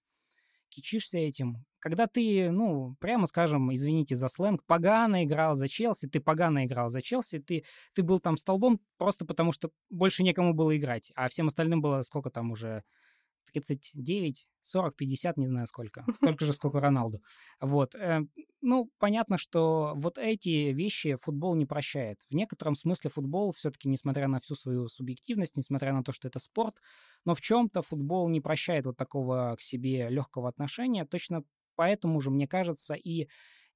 кичишься этим. Когда ты, ну, прямо скажем, извините за сленг, погано играл за Челси, ты погано играл за Челси, ты, ты был там столбом просто потому, что больше некому было играть, а всем остальным было сколько там уже 39, 40, 50, не знаю сколько. Столько же, сколько Роналду. Вот. Э, ну, понятно, что вот эти вещи футбол не прощает. В некотором смысле футбол все-таки, несмотря на всю свою субъективность, несмотря на то, что это спорт, но в чем-то футбол не прощает вот такого к себе легкого отношения. Точно поэтому же, мне кажется, и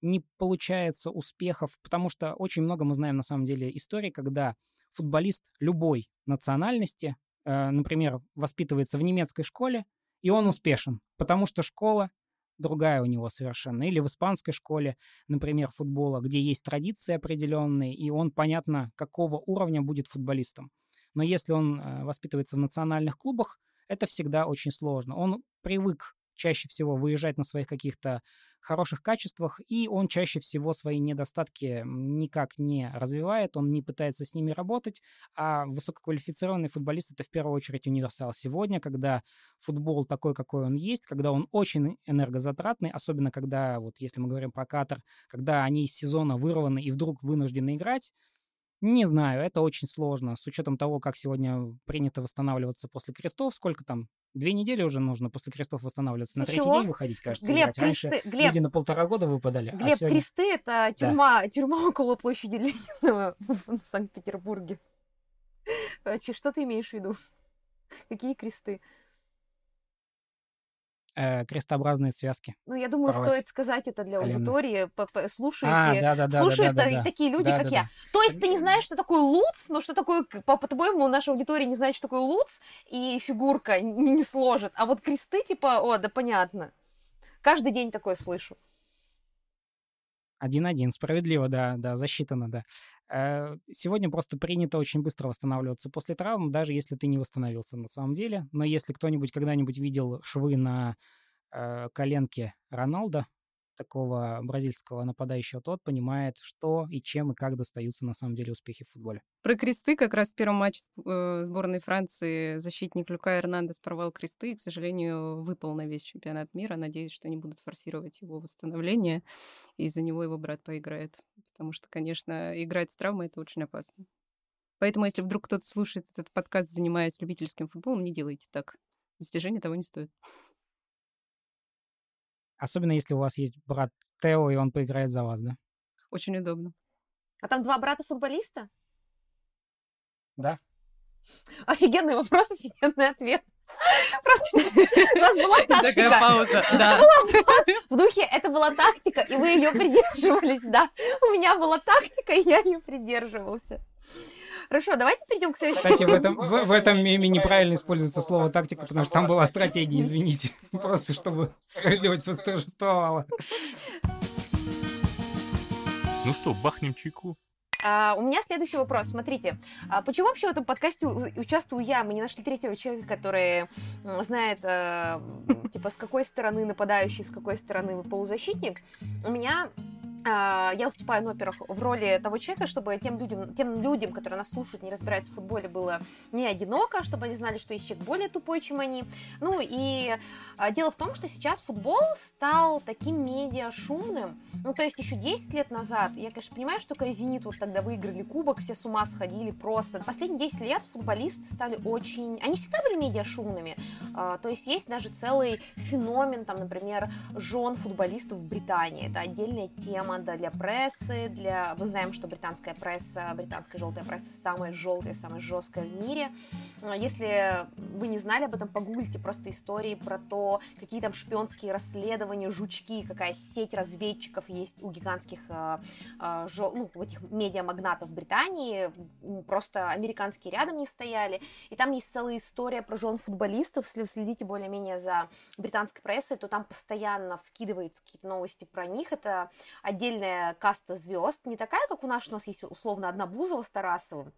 не получается успехов, потому что очень много мы знаем на самом деле истории, когда футболист любой национальности Э, например, воспитывается в немецкой школе, и он успешен, потому что школа другая у него совершенно. Или в испанской школе, например, футбола, где есть традиции определенные, и он, понятно, какого уровня будет футболистом. Но если он э, воспитывается в национальных клубах, это всегда очень сложно. Он привык чаще всего выезжать на своих каких-то хороших качествах, и он чаще всего свои недостатки никак не развивает, он не пытается с ними работать, а высококвалифицированный футболист — это в первую очередь универсал. Сегодня, когда футбол такой, какой он есть, когда он очень энергозатратный, особенно когда, вот если мы говорим про Катар, когда они из сезона вырваны и вдруг вынуждены играть, не знаю, это очень сложно. С учетом того, как сегодня принято восстанавливаться после крестов, сколько там? Две недели уже нужно после крестов восстанавливаться. На третий день выходить, кажется, Глеб, играть. Раньше кресты... Глеб... люди на полтора года выпадали. А Глеб, а сегодня... кресты — это тюрьма, да. тюрьма около площади Ленина в Санкт-Петербурге. А что ты имеешь в виду? Какие кресты? Э, крестообразные связки. Ну, я думаю, порвать. стоит сказать это для аудитории. Слушайте, а, да, да, слушают да, да, да, такие люди, да, как да, я. Да. То есть ты не знаешь, что такое луц, но что такое, по-твоему, наша аудитория не знает, что такое луц, и фигурка не, не сложит. А вот кресты, типа, о, да понятно. Каждый день такое слышу. Один-один, справедливо, да, да, засчитано, да. Э, сегодня просто принято очень быстро восстанавливаться после травм, даже если ты не восстановился на самом деле. Но если кто-нибудь когда-нибудь видел швы на э, коленке Роналда, такого бразильского нападающего, тот понимает, что и чем и как достаются на самом деле успехи в футболе. Про кресты как раз в первом матче э, сборной Франции защитник Люка Эрнандес порвал кресты и, к сожалению, выпал на весь чемпионат мира. Надеюсь, что они будут форсировать его восстановление, и из-за него его брат поиграет. Потому что, конечно, играть с травмой — это очень опасно. Поэтому, если вдруг кто-то слушает этот подкаст, занимаясь любительским футболом, не делайте так. Достижение того не стоит. Особенно если у вас есть брат Тео, и он поиграет за вас, да? Очень удобно. А там два брата-футболиста? Да. Офигенный вопрос, офигенный ответ. Просто у нас была тактика. Такая пауза, да. В духе это была тактика, и вы ее придерживались, да. У меня была тактика, и я ее придерживался. Хорошо, давайте перейдем к следующему. Кстати, в этом, в, в этом меме неправильно используется слово тактика, потому что там была стратегия, извините. Просто чтобы справедливость восторжествовала. Ну что, бахнем чайку? А, у меня следующий вопрос. Смотрите, а почему вообще в этом подкасте участвую я? Мы не нашли третьего человека, который знает, э, типа, с какой стороны нападающий, с какой стороны полузащитник. У меня я выступаю, ну, во-первых, в роли того человека, чтобы тем людям, тем людям, которые нас слушают, не разбираются в футболе, было не одиноко, чтобы они знали, что есть человек более тупой, чем они. Ну, и а, дело в том, что сейчас футбол стал таким медиа шумным. Ну, то есть еще 10 лет назад, я, конечно, понимаю, что когда «Зенит» вот тогда выиграли кубок, все с ума сходили просто. Последние 10 лет футболисты стали очень... Они всегда были медиа шумными. А, то есть есть даже целый феномен, там, например, жен футболистов в Британии. Это отдельная тема команда для прессы, для... Мы знаем, что британская пресса, британская желтая пресса самая желтая, самая жесткая в мире. Если вы не знали об этом, погуглите просто истории про то, какие там шпионские расследования, жучки, какая сеть разведчиков есть у гигантских э, э, жел... ну, этих медиамагнатов Британии. Просто американские рядом не стояли. И там есть целая история про жен футболистов. Если вы следите более-менее за британской прессой, то там постоянно вкидываются какие-то новости про них. Это отдельная каста звезд, не такая, как у нас, у нас есть условно одна Бузова с Тарасовым,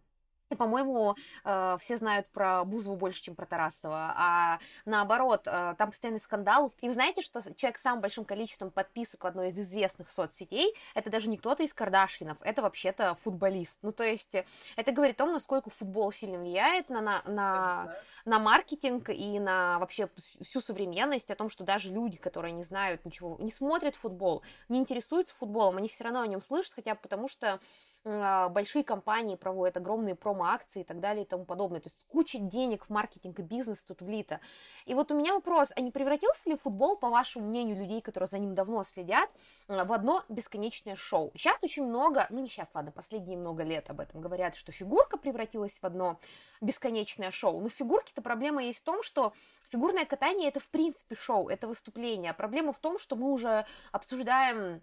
по-моему, э, все знают про Бузову больше, чем про Тарасова. А наоборот, э, там постоянный скандал. И вы знаете, что человек с самым большим количеством подписок в одной из известных соцсетей, это даже не кто-то из Кардашинов, это вообще-то футболист. Ну, то есть, это говорит о том, насколько футбол сильно влияет на, на, на, на маркетинг и на вообще всю современность, о том, что даже люди, которые не знают ничего, не смотрят футбол, не интересуются футболом, они все равно о нем слышат, хотя потому что большие компании проводят огромные промо-акции и так далее и тому подобное. То есть куча денег в маркетинг и бизнес тут влито. И вот у меня вопрос, а не превратился ли футбол, по вашему мнению, людей, которые за ним давно следят, а, в одно бесконечное шоу? Сейчас очень много, ну не сейчас, ладно, последние много лет об этом говорят, что фигурка превратилась в одно бесконечное шоу. Но фигурки-то проблема есть в том, что фигурное катание это в принципе шоу, это выступление. Проблема в том, что мы уже обсуждаем а,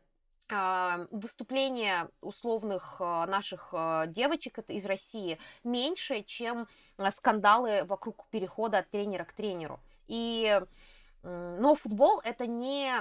выступления условных а, наших а, девочек из России меньше, чем скандалы вокруг перехода от тренера к тренеру. И, но футбол это не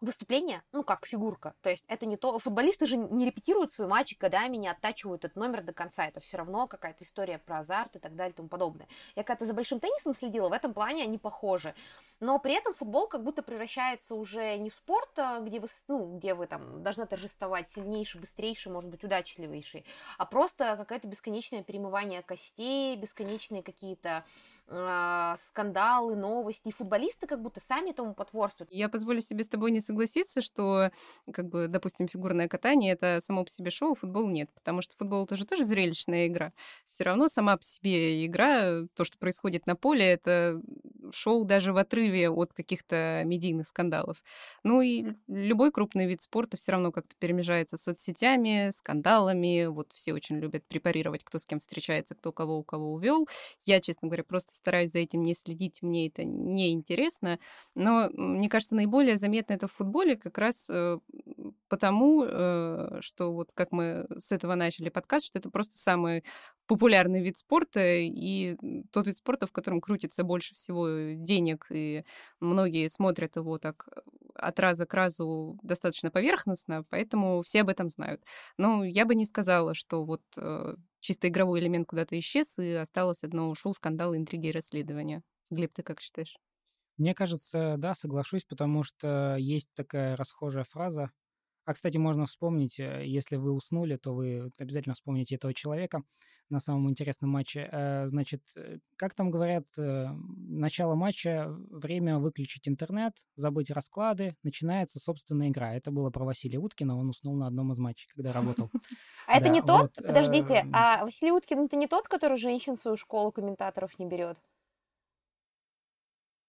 выступление, ну, как фигурка. То есть это не то... Футболисты же не репетируют свой матч годами, не оттачивают этот номер до конца. Это все равно какая-то история про азарт и так далее и тому подобное. Я когда-то за большим теннисом следила, в этом плане они похожи. Но при этом футбол как будто превращается уже не в спорт, где вы, ну, где вы там должны торжествовать сильнейший, быстрейший, может быть, удачливейший, а просто какое-то бесконечное перемывание костей, бесконечные какие-то э, скандалы, новости. И футболисты как будто сами этому потворствуют. Я позволю себе с тобой не согласиться, что, как бы, допустим, фигурное катание это само по себе шоу, футбол нет, потому что футбол это же тоже зрелищная игра. Все равно сама по себе игра, то, что происходит на поле, это шоу даже в отрыве от каких-то медийных скандалов. Ну и любой крупный вид спорта все равно как-то перемежается с соцсетями, скандалами. Вот все очень любят препарировать, кто с кем встречается, кто кого у кого увел. Я, честно говоря, просто стараюсь за этим не следить, мне это не интересно. Но мне кажется, наиболее заметно это в футболе как раз э, потому, э, что вот как мы с этого начали подкаст, что это просто самый популярный вид спорта и тот вид спорта, в котором крутится больше всего денег, и многие смотрят его так э, от раза к разу достаточно поверхностно, поэтому все об этом знают. Но я бы не сказала, что вот э, чисто игровой элемент куда-то исчез, и осталось одно шоу, скандалы, интриги и расследования. Глеб, ты как считаешь? Мне кажется, да, соглашусь, потому что есть такая расхожая фраза А, кстати, можно вспомнить, э, если вы уснули, то вы обязательно вспомните этого человека на самом интересном матче. Э, значит, э, как там говорят, начало матча, время выключить интернет, забыть расклады, начинается собственная игра. Это было про Василия Уткина, он уснул на одном из матчей, когда работал. А это не тот, подождите, а Василий Уткин это не тот, который женщин в свою школу комментаторов не берет?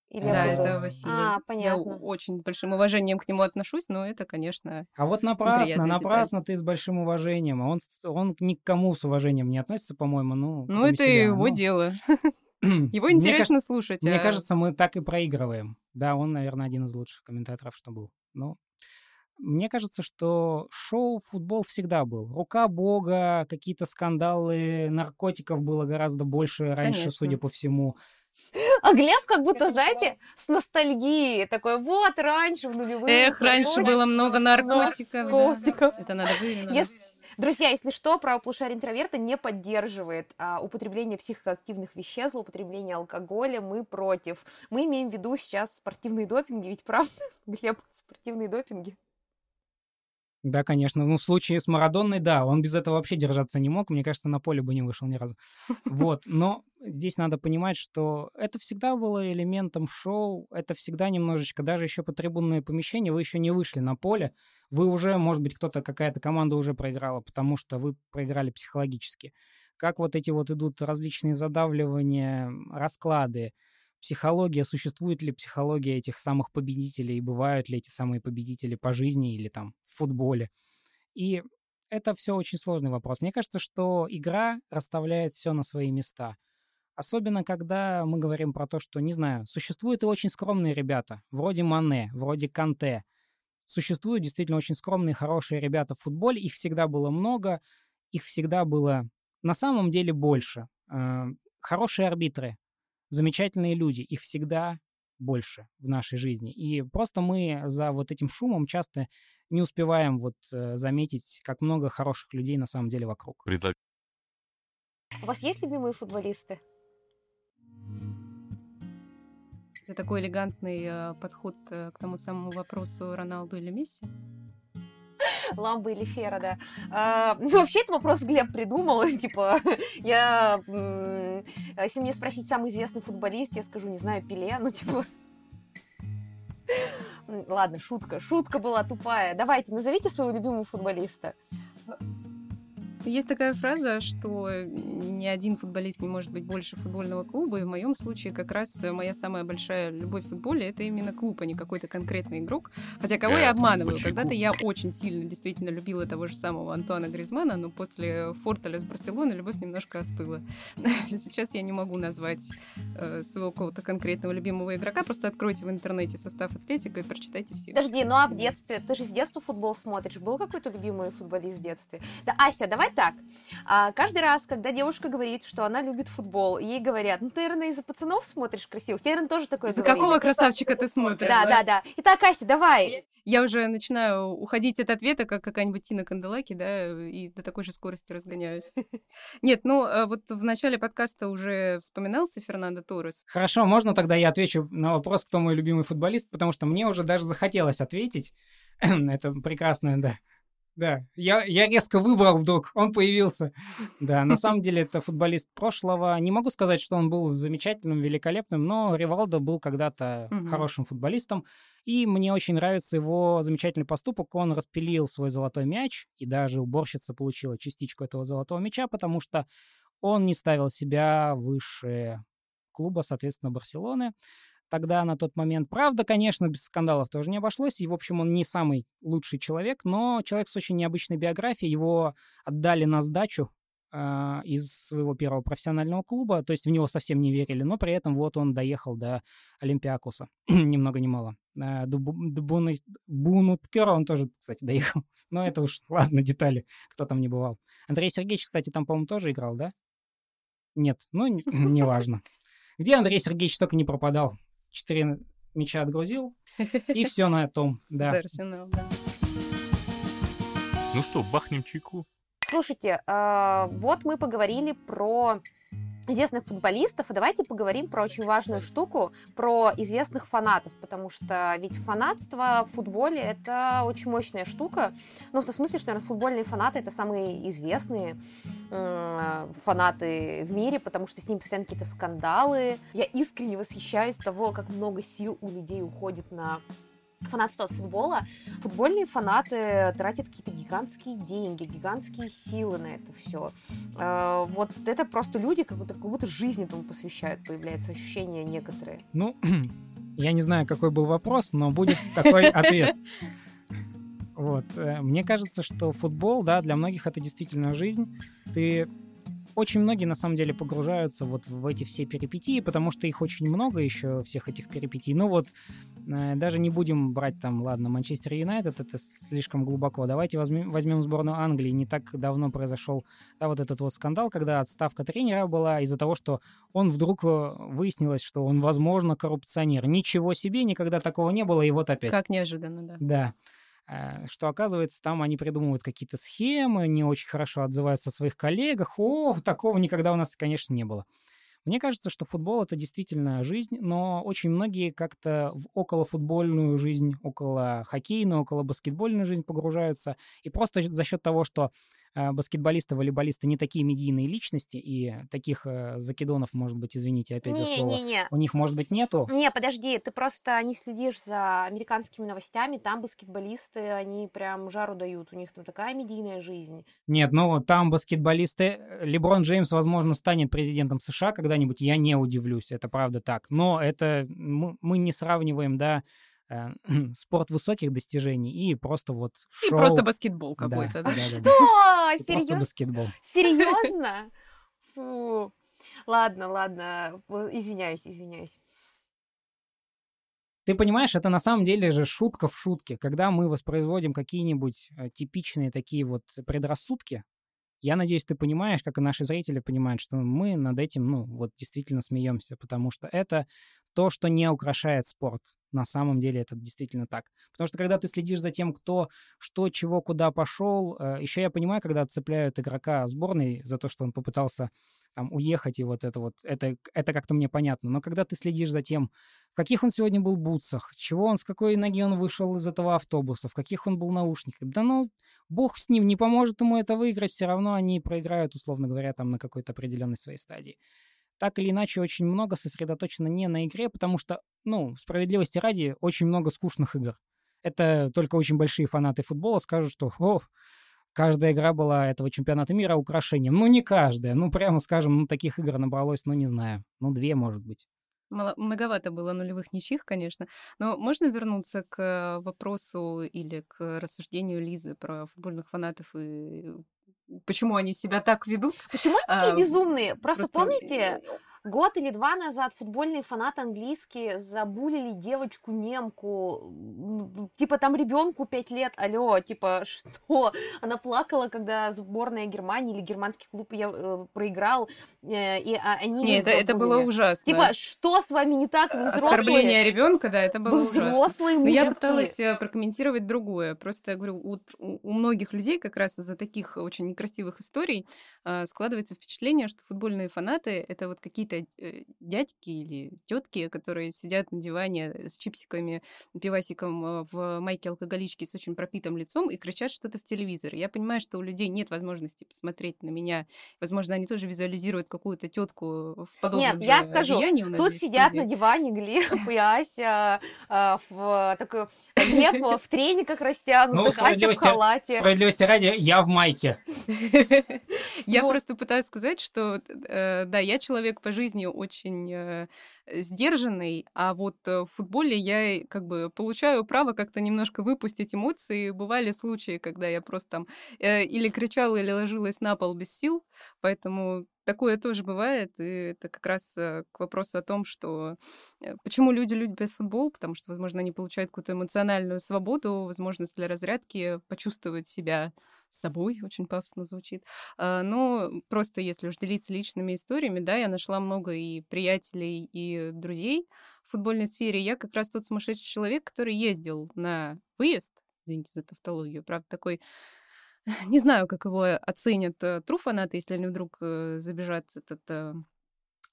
Или да, это Василий. А, понятно. Я очень большим уважением к нему отношусь, но это, конечно, А вот напрасно, напрасно деталь. ты с большим уважением. А он, он ни к кому с уважением не относится, по-моему. Ну, ну это себя. его ну... дело. Его интересно слушать. Мне а кажется, мы так и проигрываем. Да, он, наверное, один из лучших комментаторов, что был. Ну, мне кажется, что шоу футбол всегда был. Рука бога, какие-то скандалы, наркотиков было гораздо больше раньше, Конечно. судя по всему. А Глеб как будто, знаете, с ностальгией такой, вот, раньше в нулевых. Эх, раньше было много наркотиков. наркотиков. Да. Это надо выявить. Если... Друзья, если что, правополушарие интроверта не поддерживает а, употребление психоактивных веществ, употребление алкоголя, мы против. Мы имеем в виду сейчас спортивные допинги, ведь правда, Глеб, спортивные допинги? Да, конечно. Ну, в случае с Марадонной, да, он без этого вообще держаться не мог. Мне кажется, на поле бы не вышел ни разу. Вот. Но здесь надо понимать, что это всегда было элементом шоу. Это всегда немножечко, даже еще по трибунное помещение, вы еще не вышли на поле. Вы уже, может быть, кто-то, какая-то команда уже проиграла, потому что вы проиграли психологически. Как вот эти вот идут различные задавливания, расклады, психология, существует ли психология этих самых победителей, и бывают ли эти самые победители по жизни или там в футболе. И это все очень сложный вопрос. Мне кажется, что игра расставляет все на свои места. Особенно, когда мы говорим про то, что, не знаю, существуют и очень скромные ребята, вроде Мане, вроде Канте. Существуют действительно очень скромные, хорошие ребята в футболе. Их всегда было много, их всегда было на самом деле больше. Э, хорошие арбитры, замечательные люди, их всегда больше в нашей жизни. И просто мы за вот этим шумом часто не успеваем вот э, заметить, как много хороших людей на самом деле вокруг. У вас есть любимые футболисты? Это такой элегантный э, подход э, к тому самому вопросу Роналду или Месси? Ламба или Фера, да. А, ну, вообще, этот вопрос Глеб придумал. Типа, я... Если мне спросить самый известный футболист, я скажу, не знаю, Пеле, ну, типа... Ладно, шутка. Шутка была тупая. Давайте, назовите своего любимого футболиста. Есть такая фраза, что ни один футболист не может быть больше футбольного клуба, и в моем случае как раз моя самая большая любовь в футболе — это именно клуб, а не какой-то конкретный игрок. Хотя кого я обманываю? Когда-то я очень сильно действительно любила того же самого Антуана Гризмана, но после Форталя с Барселоны любовь немножко остыла. Сейчас я не могу назвать э, своего какого-то конкретного любимого игрока, просто откройте в интернете состав Атлетика и прочитайте все. Подожди, ну а в детстве? Ты же с детства футбол смотришь. Был какой-то любимый футболист в детстве? Да, Ася, давай так. А, каждый раз, когда девушка говорит, что она любит футбол, ей говорят, ну, ты, наверное, из-за пацанов смотришь красиво. Тебе, наверное, тоже такое За говорили. какого красавчика ты смотришь? Да, да, да. Итак, Ася, давай. Я уже начинаю уходить от ответа, как какая-нибудь Тина Канделаки, да, и до такой же скорости разгоняюсь. Нет, ну, а вот в начале подкаста уже вспоминался Фернандо Торрес. Хорошо, можно тогда я отвечу на вопрос, кто мой любимый футболист, потому что мне уже даже захотелось ответить. Это прекрасное, да, да, я, я резко выбрал вдруг, он появился. Да, на самом деле это футболист прошлого. Не могу сказать, что он был замечательным, великолепным, но Ривалдо был когда-то угу. хорошим футболистом. И мне очень нравится его замечательный поступок. Он распилил свой золотой мяч, и даже уборщица получила частичку этого золотого мяча, потому что он не ставил себя выше клуба, соответственно, Барселоны тогда на тот момент. Правда, конечно, без скандалов тоже не обошлось. И, в общем, он не самый лучший человек, но человек с очень необычной биографией. Его отдали на сдачу э, из своего первого профессионального клуба. То есть в него совсем не верили, но при этом вот он доехал до Олимпиакуса. Ни много ни мало. Э, до, до Буну, Бунуткера он тоже, кстати, доехал. Но это уж, ладно, детали, кто там не бывал. Андрей Сергеевич, кстати, там, по-моему, тоже играл, да? Нет, ну, неважно. Где Андрей Сергеевич только не пропадал четыре мяча отгрузил, и все на том, да. Арсенал, да. Ну что, бахнем чайку? Слушайте, э, вот мы поговорили про известных футболистов, и давайте поговорим про очень важную штуку, про известных фанатов, потому что ведь фанатство в футболе — это очень мощная штука, ну, в том смысле, что, наверное, футбольные фанаты — это самые известные фанаты в мире, потому что с ними постоянно какие-то скандалы. Я искренне восхищаюсь того, как много сил у людей уходит на фанатство от футбола, футбольные фанаты тратят какие-то гигантские деньги, гигантские силы на это все. Э, вот это просто люди как будто, как будто жизнь этому посвящают, появляется ощущение некоторые. Ну, я не знаю, какой был вопрос, но будет такой ответ. Вот. Э, мне кажется, что футбол, да, для многих это действительно жизнь. Ты очень многие на самом деле погружаются вот в эти все перипетии, потому что их очень много еще, всех этих перипетий. Ну вот, э, даже не будем брать там, ладно, Манчестер Юнайтед, это слишком глубоко. Давайте возьмем, возьмем сборную Англии. Не так давно произошел да, вот этот вот скандал, когда отставка тренера была из-за того, что он вдруг э, выяснилось, что он, возможно, коррупционер. Ничего себе, никогда такого не было, и вот опять. Как неожиданно, да. Да. Э, что оказывается, там они придумывают какие-то схемы, не очень хорошо отзываются о своих коллегах. О, такого никогда у нас, конечно, не было. Мне кажется, что футбол это действительно жизнь, но очень многие как-то в околофутбольную жизнь, около хоккейную, около баскетбольную жизнь погружаются. И просто за счет того, что баскетболисты, волейболисты не такие медийные личности, и таких э, закидонов, может быть, извините опять не, за слово, не, не. у них, может быть, нету. Не, подожди, ты просто не следишь за американскими новостями, там баскетболисты, они прям жару дают, у них там такая медийная жизнь. Нет, ну там баскетболисты, э, Леброн Джеймс, возможно, станет президентом США когда-нибудь, я не удивлюсь, это правда так, но это мы не сравниваем, да, спорт высоких достижений и просто вот шоу. И просто баскетбол какой-то, да? да? Что? Серьезно? баскетбол. Серьезно? Фу. Ладно, ладно, извиняюсь, извиняюсь. Ты понимаешь, это на самом деле же шутка в шутке. Когда мы воспроизводим какие-нибудь э, типичные такие вот предрассудки, я надеюсь, ты понимаешь, как и наши зрители понимают, что мы над этим, ну, вот действительно смеемся, потому что это то, что не украшает спорт. На самом деле это действительно так. Потому что когда ты следишь за тем, кто, что, чего, куда пошел, э, еще я понимаю, когда цепляют игрока сборной за то, что он попытался там уехать, и вот это вот, это, это как-то мне понятно. Но когда ты следишь за тем, в каких он сегодня был бутсах, чего он, с какой ноги он вышел из этого автобуса, в каких он был наушниках, да ну, бог с ним, не поможет ему это выиграть, все равно они проиграют, условно говоря, там на какой-то определенной своей стадии так или иначе очень много сосредоточено не на игре, потому что, ну, справедливости ради, очень много скучных игр. Это только очень большие фанаты футбола скажут, что о, каждая игра была этого чемпионата мира украшением. Ну, не каждая. Ну, прямо скажем, ну, таких игр набралось, ну, не знаю. Ну, две, может быть. Мало, многовато было нулевых ничьих, конечно. Но можно вернуться к вопросу или к рассуждению Лизы про футбольных фанатов и почему они себя так ведут. Почему они такие а, безумные? Просто, просто помните, Год или два назад футбольные фанаты английские забулили девочку немку, типа там ребенку пять лет, алло, типа что? Она плакала, когда сборная Германии или германский клуб я, э, проиграл, э, и а, они Нет, это, это было ужасно. Типа что с вами не так? Вы взрослые. Оскорбление ребенка, да, это было Вы ужасно. взрослые Но я пыталась э, прокомментировать другое. Просто я говорю, у, у многих людей как раз из-за таких очень некрасивых историй э, складывается впечатление, что футбольные фанаты это вот какие-то Э, дядьки или тетки, которые сидят на диване с чипсиками, пивасиком э, в майке алкоголички с очень пропитым лицом и кричат что-то в телевизор. Я понимаю, что у людей нет возможности посмотреть на меня. Возможно, они тоже визуализируют какую-то тетку в подобном Нет, я скажу, тут сидят на диване Глеб и Ася а, в такой Глеб в трениках растянутых, ну, Ася в халате. Справедливости ради, я в майке. Я просто пытаюсь сказать, что э, да, я человек по жизни жизни очень э, сдержанный, а вот э, в футболе я как бы получаю право как-то немножко выпустить эмоции. Бывали случаи, когда я просто там э, или кричала, или ложилась на пол без сил, поэтому такое тоже бывает, и это как раз к вопросу о том, что почему люди любят футбол, потому что, возможно, они получают какую-то эмоциональную свободу, возможность для разрядки, почувствовать себя собой, очень пафосно звучит. А, но просто если уж делиться личными историями, да, я нашла много и приятелей, и друзей в футбольной сфере. Я как раз тот сумасшедший человек, который ездил на выезд, извините за тавтологию, правда, такой не знаю, как его оценят э, тру фанаты, если они вдруг э, забежат этот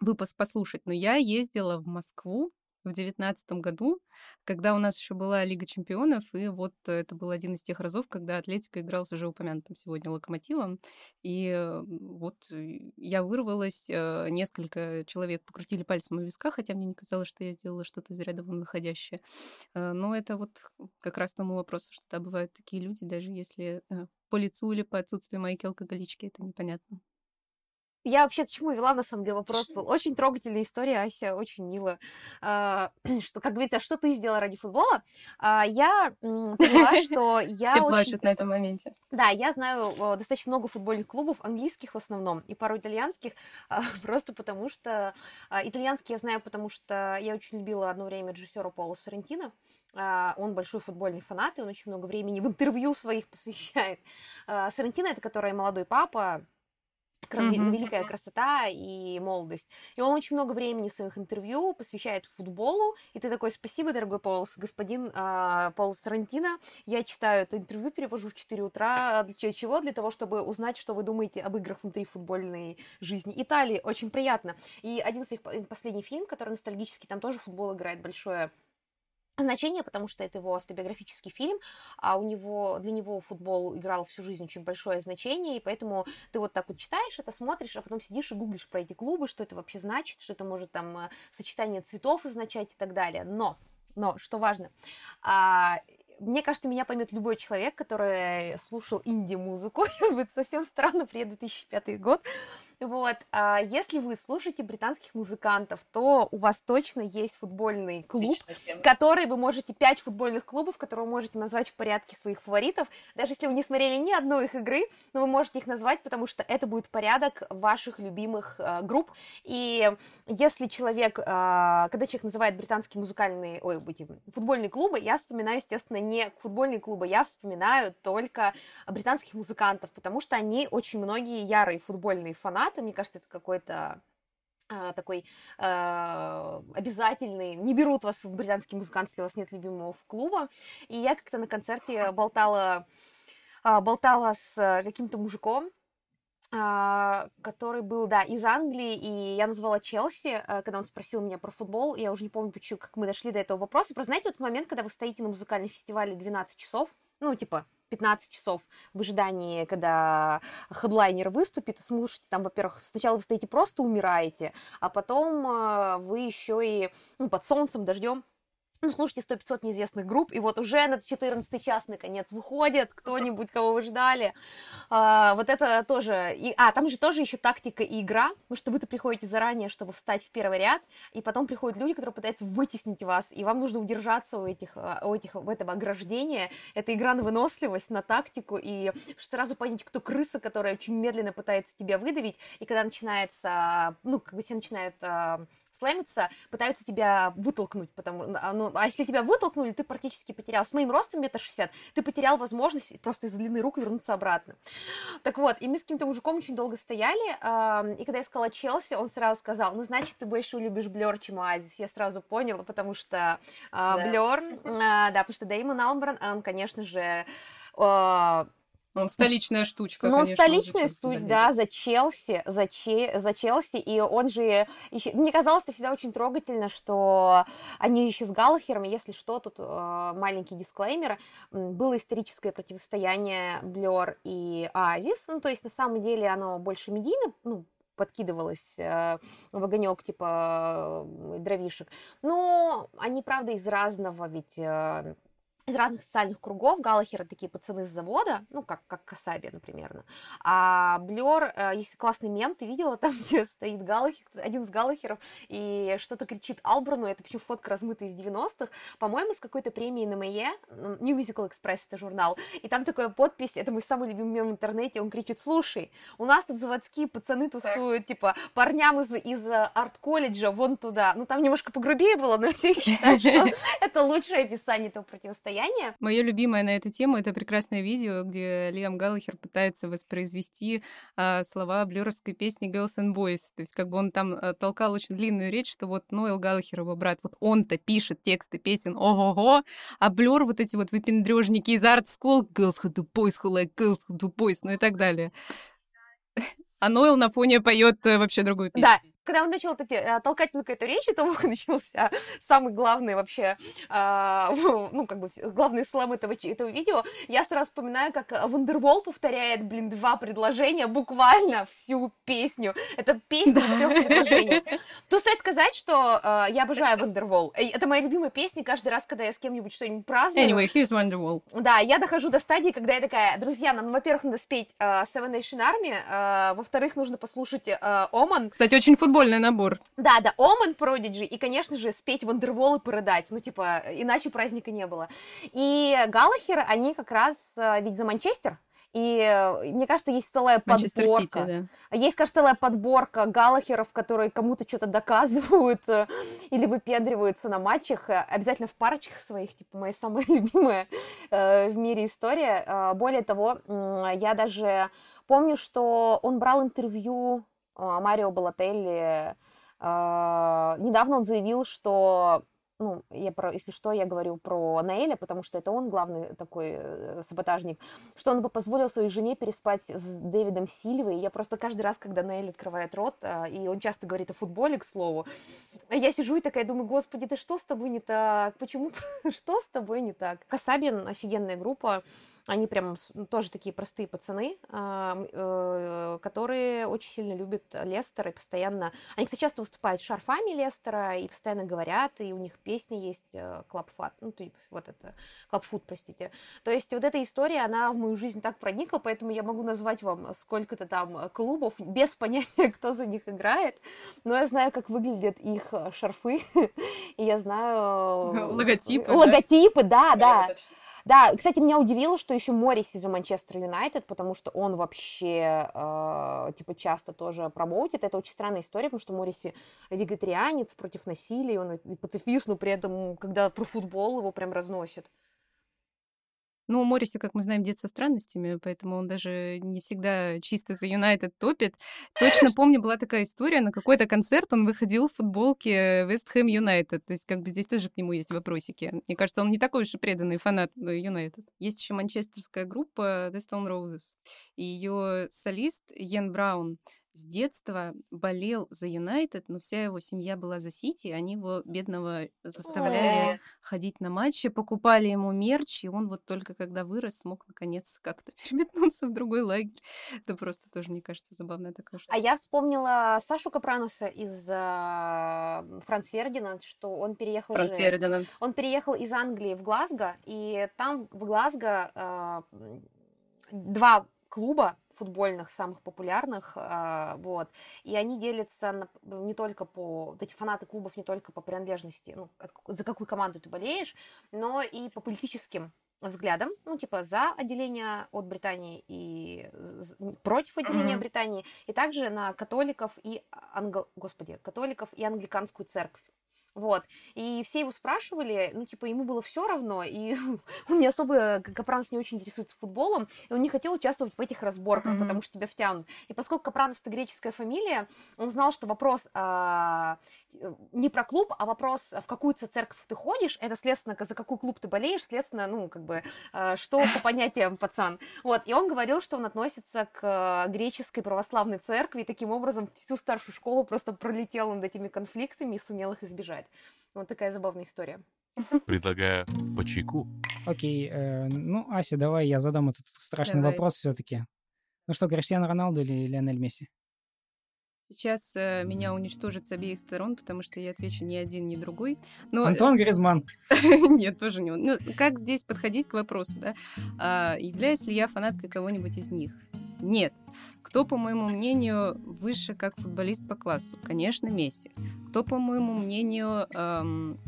выпуск послушать. Но я ездила в Москву в девятнадцатом году, когда у нас еще была Лига чемпионов, и вот это был один из тех разов, когда Атлетика играл с уже упомянутым сегодня Локомотивом, и э, вот э, я вырвалась, э, несколько человек покрутили пальцем у виска, хотя мне не казалось, что я сделала что-то из ряда вон выходящее. Но это вот как раз тому вопросу, что да, бывают такие люди, даже если по лицу или по отсутствию майки алкоголички, это непонятно. Я вообще к чему вела, на самом деле, вопрос был. Очень трогательная история, Ася, очень мило. А, что, как говорится, что ты сделала ради футбола? А, я поняла, что я Все очень... плачут на этом моменте. Да, я знаю достаточно много футбольных клубов, английских в основном, и пару итальянских, а, просто потому что... Итальянские я знаю, потому что я очень любила одно время режиссера Пола Соррентино. Он большой футбольный фанат, и он очень много времени в интервью своих посвящает. Соррентино — это который молодой папа, mm-hmm. великая красота и молодость. И он очень много времени своих интервью посвящает футболу, и ты такой, спасибо, дорогой Пол, господин э, Пол Сарантино, я читаю это интервью, перевожу в 4 утра, для чего? Для того, чтобы узнать, что вы думаете об играх внутри футбольной жизни Италии, очень приятно. И один из их последний фильм, который ностальгический, там тоже футбол играет большое значение, потому что это его автобиографический фильм, а у него, для него футбол играл всю жизнь очень большое значение, и поэтому ты вот так вот читаешь это, смотришь, а потом сидишь и гуглишь про эти клубы, что это вообще значит, что это может там э, сочетание цветов означать и так далее. Но, но, что важно, а, мне кажется, меня поймет любой человек, который слушал инди-музыку. Сейчас будет совсем странно, приеду 2005 год. Вот, а если вы слушаете британских музыкантов, то у вас точно есть футбольный клуб, который вы можете, пять футбольных клубов, которые вы можете назвать в порядке своих фаворитов. Даже если вы не смотрели ни одной их игры, но вы можете их назвать, потому что это будет порядок ваших любимых э, групп. И если человек, э, когда человек называет британские музыкальные, ой, эти футбольные клубы, я вспоминаю, естественно, не футбольные клубы, я вспоминаю только британских музыкантов, потому что они очень многие ярые футбольные фанаты, фанаты, мне кажется, это какой-то а, такой э, обязательный, не берут вас в британский музыкант, если у вас нет любимого клуба. И я как-то на концерте болтала, э, болтала с каким-то мужиком, э, который был, да, из Англии, и я назвала Челси, э, когда он спросил меня про футбол, я уже не помню, почему, как мы дошли до этого вопроса. Просто знаете, вот момент, когда вы стоите на музыкальном фестивале 12 часов, ну, типа, 15 часов в ожидании, когда хедлайнер выступит, и слушайте, там, во-первых, сначала вы стоите просто умираете, а потом э, вы еще и ну, под солнцем, дождем ну, слушайте 100-500 неизвестных групп, и вот уже на 14 час, наконец, выходит кто-нибудь, кого вы ждали. А, вот это тоже... И, а, там же тоже еще тактика и игра, потому что вы-то приходите заранее, чтобы встать в первый ряд, и потом приходят люди, которые пытаются вытеснить вас, и вам нужно удержаться у этих, а, у этих, в этого ограждения. Это игра на выносливость, на тактику, и сразу понять, кто крыса, которая очень медленно пытается тебя выдавить, и когда начинается, ну, как бы все начинают а, слэмиться, пытаются тебя вытолкнуть, потому, ну, а если тебя вытолкнули, ты практически потерял. С моим ростом метр шестьдесят, ты потерял возможность просто из длины рук вернуться обратно. Так вот, и мы с каким-то мужиком очень долго стояли, и когда я сказала Челси, он сразу сказал, ну, значит, ты больше любишь Блер, чем Оазис. Я сразу поняла, потому что а, да. Блер, а, да, потому что Дэймон Албран, он, конечно же, а, он столичная штучка, Ну, столичная штучка, да, за Челси, за, Че, за Челси, и он же... Еще... Мне казалось, это всегда очень трогательно, что они еще с Галлахером, если что, тут э, маленький дисклеймер, было историческое противостояние Блер и Азис, ну, то есть, на самом деле, оно больше медийно, ну, подкидывалось э, в огонек типа э, дровишек. Но они, правда, из разного ведь э, из разных социальных кругов. Галлахера такие пацаны с завода, ну, как, как Касаби, например. А Блер, э, есть классный мем, ты видела там, где стоит Галлахер, один из Галлахеров, и что-то кричит Албрану, это почему фотка размытая из 90-х, по-моему, с какой-то премией на МЕ, New Musical Express это журнал, и там такая подпись, это мой самый любимый мем в интернете, он кричит, слушай, у нас тут заводские пацаны тусуют, типа, парням из, из э, арт-колледжа вон туда, ну, там немножко погрубее было, но все считаю, что это лучшее описание этого противостояния состояние. Мое любимое на эту тему это прекрасное видео, где Лиам Галлахер пытается воспроизвести а, слова блюровской песни Girls and Boys. То есть как бы он там а, толкал очень длинную речь, что вот Ноэл Галлахер, его брат, вот он-то пишет тексты песен, ого-го, а Блюр вот эти вот выпендрежники из Art School, Girls who do boys, who like girls who do boys, ну и так далее. А Ноэл на фоне поет э, вообще другую песню. Да, когда он начал э, толкать только эту речь, это начался самый главный вообще, э, ну, как бы, главный слэм этого, этого видео, я сразу вспоминаю, как Вандервол повторяет, блин, два предложения, буквально всю песню. Это песня из трех предложений. Тут стоит сказать, что э, я обожаю Вандервол. Это моя любимая песня каждый раз, когда я с кем-нибудь что-нибудь праздную. Anyway, here's Wonderwall. Да, я дохожу до стадии, когда я такая, друзья, нам, во-первых, надо спеть э, Seven Nation Army, э, во-вторых, нужно послушать э, Oman. Кстати, очень футбольный набор. Да, да, Omen Prodigy, и, конечно же, спеть Вандервол и порыдать, ну, типа, иначе праздника не было. И Галлахер, они как раз э, ведь за Манчестер, и э, мне кажется, есть целая Манчестер подборка. Сити, да. Есть, кажется, целая подборка Галлахеров, которые кому-то что-то доказывают э, или выпендриваются на матчах. Обязательно в парочках своих, типа, моя самая любимая в мире история. Более того, я даже помню, что он брал интервью Марио Балателли. А, недавно он заявил, что ну, я про, если что, я говорю про Наэля, потому что это он главный такой э, саботажник, что он бы позволил своей жене переспать с Дэвидом Сильвой. Я просто каждый раз, когда Наэль открывает рот, а, и он часто говорит о футболе, к слову, я сижу и такая думаю, господи, ты что с тобой не так? Почему? что с тобой не так? Касабин офигенная группа. Они прям ну, тоже такие простые пацаны, э, которые очень сильно любят Лестер и постоянно... Они, кстати, часто выступают с шарфами Лестера и постоянно говорят, и у них песня есть Club Fat, ну, типа, вот это, Food, простите. То есть вот эта история, она в мою жизнь так проникла, поэтому я могу назвать вам сколько-то там клубов без понятия, кто за них играет, но я знаю, как выглядят их шарфы, и я знаю... Логотипы, Логотипы, да, да. да. Да, кстати, меня удивило, что еще Моррис из-за Манчестер Юнайтед, потому что он вообще, э, типа, часто тоже промоутит. Это очень странная история, потому что Морриси вегетарианец против насилия, он пацифист, но при этом, когда про футбол его прям разносит. Ну, у Морриса, как мы знаем, дед со странностями, поэтому он даже не всегда чисто за Юнайтед топит. Точно помню, была такая история, на какой-то концерт он выходил в футболке Вест Хэм Юнайтед. То есть как бы здесь тоже к нему есть вопросики. Мне кажется, он не такой уж и преданный фанат Юнайтед. Есть еще манчестерская группа The Stone Roses. И ее солист Йен Браун с детства болел за Юнайтед, но вся его семья была за Сити, они его, бедного, заставляли ходить на матчи, покупали ему мерч, и он вот только когда вырос, смог наконец как-то переметнуться в другой лагерь. Это просто тоже, мне кажется, забавная такая штука. А я вспомнила Сашу Капраноса из uh, Франц Фердинанд, что он переехал Франц же... Фердинанд. Он переехал из Англии в Глазго, и там в Глазго uh, два клуба футбольных, самых популярных, а, вот, и они делятся на, не только по, вот эти фанаты клубов не только по принадлежности, ну, за какую команду ты болеешь, но и по политическим взглядам, ну, типа, за отделение от Британии и против отделения mm-hmm. Британии, и также на католиков и англ... господи, католиков и англиканскую церковь. Вот. И все его спрашивали, ну, типа, ему было все равно, и он не особо, Капранос не очень интересуется футболом, и он не хотел участвовать в этих разборках, mm-hmm. потому что тебя втянут. И поскольку Капранос это греческая фамилия, он знал, что вопрос а, не про клуб, а вопрос, в какую церковь ты ходишь, это, следственно, за какой клуб ты болеешь, следственно, ну, как бы, а, что по понятиям пацан. Вот. И он говорил, что он относится к греческой православной церкви, и таким образом всю старшую школу просто пролетел над этими конфликтами и сумел их избежать бывает. Вот такая забавная история. Предлагаю по чайку. Окей, э, ну, Ася, давай я задам этот страшный давай. вопрос все-таки. Ну что, Криштиану Роналду или Лионель Месси? Сейчас э, меня уничтожат с обеих сторон, потому что я отвечу ни один, ни другой. Но... Антон Гризман. Нет, тоже не он. Ну, как здесь подходить к вопросу, да? А, являюсь ли я фанаткой кого-нибудь из них? Нет. Кто, по моему мнению, выше как футболист по классу? Конечно, Месси. Кто, по моему мнению, эм,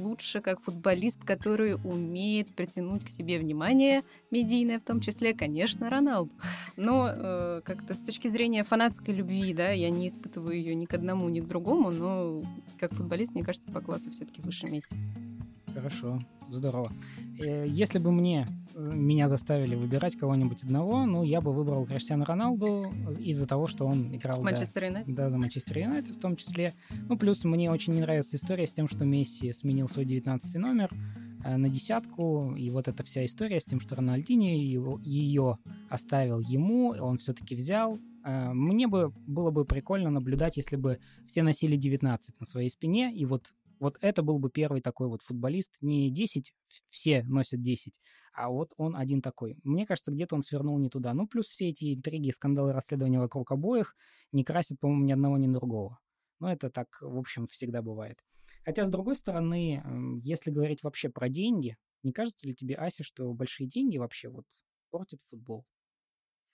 лучше как футболист, который умеет притянуть к себе внимание медийное, в том числе, конечно, Роналду. Но э, как-то с точки зрения фанатской любви, да, я не испытываю ее ни к одному, ни к другому, но как футболист, мне кажется, по классу все-таки выше Месси. Хорошо, здорово. Э, если бы мне э, меня заставили выбирать кого-нибудь одного, ну, я бы выбрал Криштиану Роналду из-за того, что он играл... Манчестер Юнайтед? Да, за Манчестер Юнайтед в том числе. Ну, плюс мне очень не нравится история с тем, что Месси сменил свой 19 номер. э, на десятку, и вот эта вся история с тем, что Рональдини ее оставил ему, он все-таки взял. Мне бы было бы прикольно наблюдать, если бы все носили 19 на своей спине, и вот вот это был бы первый такой вот футболист. Не 10, все носят 10, а вот он один такой. Мне кажется, где-то он свернул не туда. Ну, плюс все эти интриги, скандалы, расследования вокруг обоих не красят, по-моему, ни одного, ни другого. Но это так, в общем, всегда бывает. Хотя, с другой стороны, если говорить вообще про деньги, не кажется ли тебе, Ася, что большие деньги вообще вот портят футбол?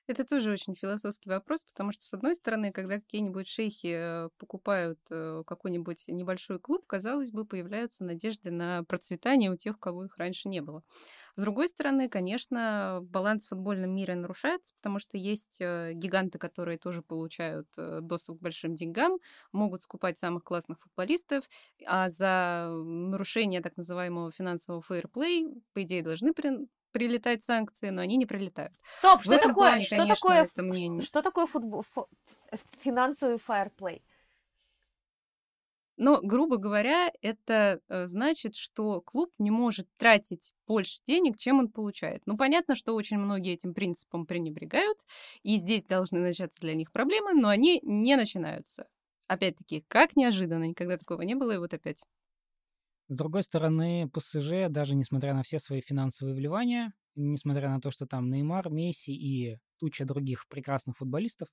Это тоже очень философский вопрос, потому что, с одной стороны, когда какие-нибудь шейхи э, покупают э, какой-нибудь небольшой клуб, казалось бы, появляются надежды на процветание у тех, кого их раньше не было. С другой стороны, конечно, баланс в футбольном мире нарушается, потому что есть э, гиганты, которые тоже получают доступ к большим деньгам, могут скупать самых классных футболистов, а за нарушение так называемого финансового фейерплей, по идее, должны прилетать санкции, но они не прилетают. Стоп, что такое, плане, что, конечно, такое это мне... что такое футбол, фу, финансовый фаерплей? Но, грубо говоря, это э, значит, что клуб не может тратить больше денег, чем он получает. Ну, понятно, что очень многие этим принципом пренебрегают, и здесь должны начаться для них проблемы, но они не начинаются. Опять-таки, как неожиданно, никогда такого не было, и вот опять. С другой стороны, ПСЖ, даже несмотря на все свои финансовые вливания, несмотря на то, что там Неймар, Месси и туча других прекрасных футболистов,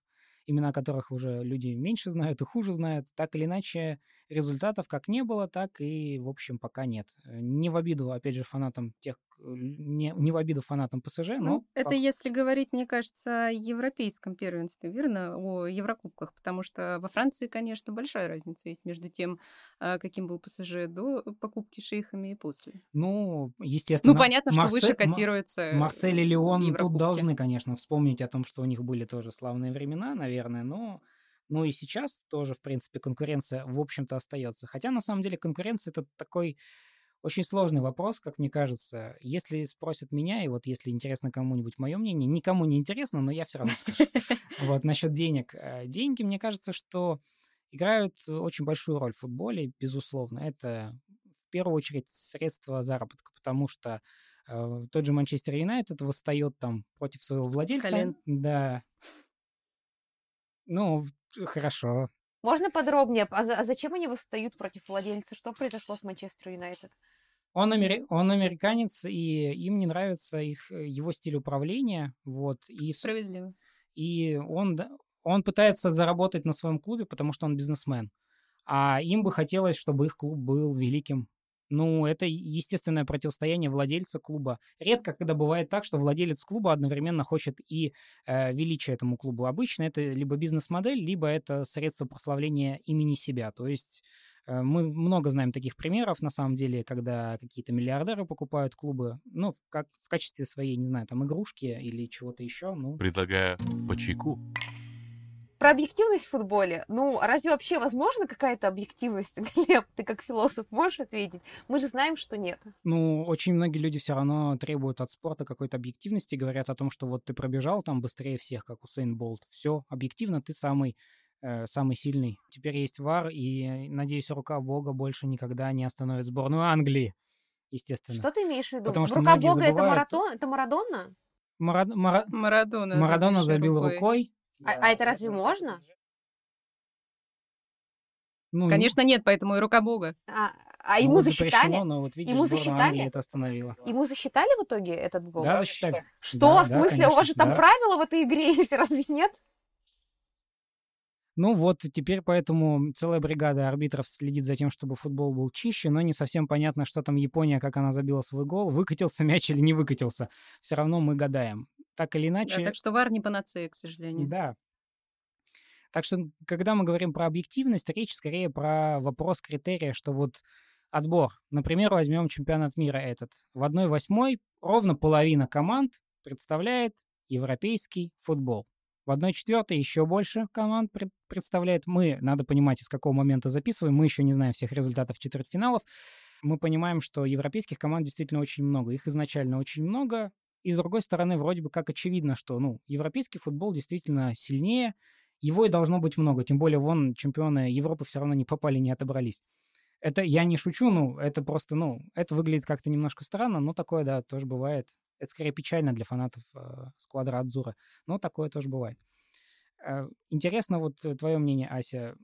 имена которых уже люди меньше знают и хуже знают, так или иначе результатов как не было, так и, в общем, пока нет. Не в обиду, опять же, фанатам тех, не, не в обиду фанатам ПСЖ, но... Ну, это если говорить, мне кажется, о европейском первенстве, верно? О Еврокубках, потому что во Франции, конечно, большая разница есть между тем, а, каким был ПСЖ до покупки шейхами и после. Ну, естественно. Ну, понятно, Марсе... что выше котируется Марсель и Леон тут должны, конечно, вспомнить о том, что у них были тоже славные времена, наверное, но... Ну и сейчас тоже, в принципе, конкуренция, в общем-то, остается. Хотя, на самом деле, конкуренция это такой очень сложный вопрос, как мне кажется. Если спросят меня, и вот если интересно кому-нибудь мое мнение, никому не интересно, но я все равно скажу. Вот, насчет денег. Э, деньги, мне кажется, что играют очень большую роль в футболе, безусловно. Это в первую очередь средство заработка, потому что э, тот же Манчестер Юнайтед восстает там против своего владельца. Да. Ну, хорошо. Можно подробнее? А, а зачем они восстают против владельца? Что произошло с Манчестер Юнайтед? Он, амери... он американец, и им не нравится их, э, его стиль управления. Вот, и... Справедливо. И он, он пытается заработать на своем клубе, потому что он бизнесмен. А им бы хотелось, чтобы их клуб был великим ну, это естественное противостояние владельца клуба. Редко, когда бывает так, что владелец клуба одновременно хочет и э, величия этому клубу. Обычно это либо бизнес-модель, либо это средство прославления имени себя. То есть э, мы много знаем таких примеров, на самом деле, когда какие-то миллиардеры покупают клубы, ну, как, в качестве своей, не знаю, там, игрушки или чего-то еще. Ну. Предлагаю по чайку. Про объективность в футболе. Ну, разве вообще возможна какая-то объективность? Глеб, ты как философ можешь ответить? Мы же знаем, что нет. Ну, очень многие люди все равно требуют от спорта какой-то объективности, говорят о том, что вот ты пробежал там быстрее всех, как Усейн Болт. Все, объективно ты самый э, самый сильный. Теперь есть ВАР, и, надеюсь, рука Бога больше никогда не остановит сборную Англии, естественно. Что ты имеешь в виду? Потому что рука Бога забывают... это маратон? Это Марадона? Мара... Мара... Марадона. Марадона забил рукой. рукой а, а это разве можно? Ну, Конечно, нет, поэтому и рука Бога. А, а ему ну, засчитали? но вот видишь, ему засчитали? это остановило. Ему засчитали в итоге этот гол? Да, засчитали. Что? Да, в смысле? Да, конечно, у вас же там да. правила в этой игре есть, разве нет? Ну вот, теперь поэтому целая бригада арбитров следит за тем, чтобы футбол был чище, но не совсем понятно, что там Япония, как она забила свой гол, выкатился мяч или не выкатился. Все равно мы гадаем так или иначе... Да, так что вар не панацея, к сожалению. Да. Так что, когда мы говорим про объективность, речь скорее про вопрос критерия, что вот отбор. Например, возьмем чемпионат мира этот. В 1-8 ровно половина команд представляет европейский футбол. В 1-4 еще больше команд представляет. Мы, надо понимать, из какого момента записываем. Мы еще не знаем всех результатов четвертьфиналов. Мы понимаем, что европейских команд действительно очень много. Их изначально очень много. И с другой стороны, вроде бы как очевидно, что ну, европейский футбол действительно сильнее, его и должно быть много. Тем более, вон чемпионы Европы все равно не попали, не отобрались. Это я не шучу, ну, это просто, ну, это выглядит как-то немножко странно, но такое, да, тоже бывает. Это скорее печально для фанатов э, сквадра Адзура, но такое тоже бывает. Э, интересно вот твое мнение, Ася.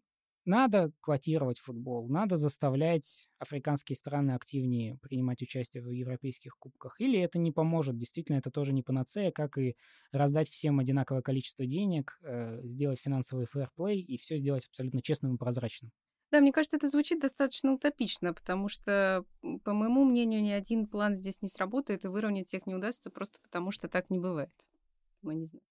Надо квотировать футбол, надо заставлять африканские страны активнее принимать участие в европейских кубках. Или это не поможет, действительно, это тоже не панацея, как и раздать всем одинаковое количество денег, э, сделать финансовый фэрплей и все сделать абсолютно честным и прозрачным. Да, мне кажется, это звучит достаточно утопично, потому что, по моему мнению, ни один план здесь не сработает, и выровнять всех не удастся просто потому, что так не бывает. Мы не знаем.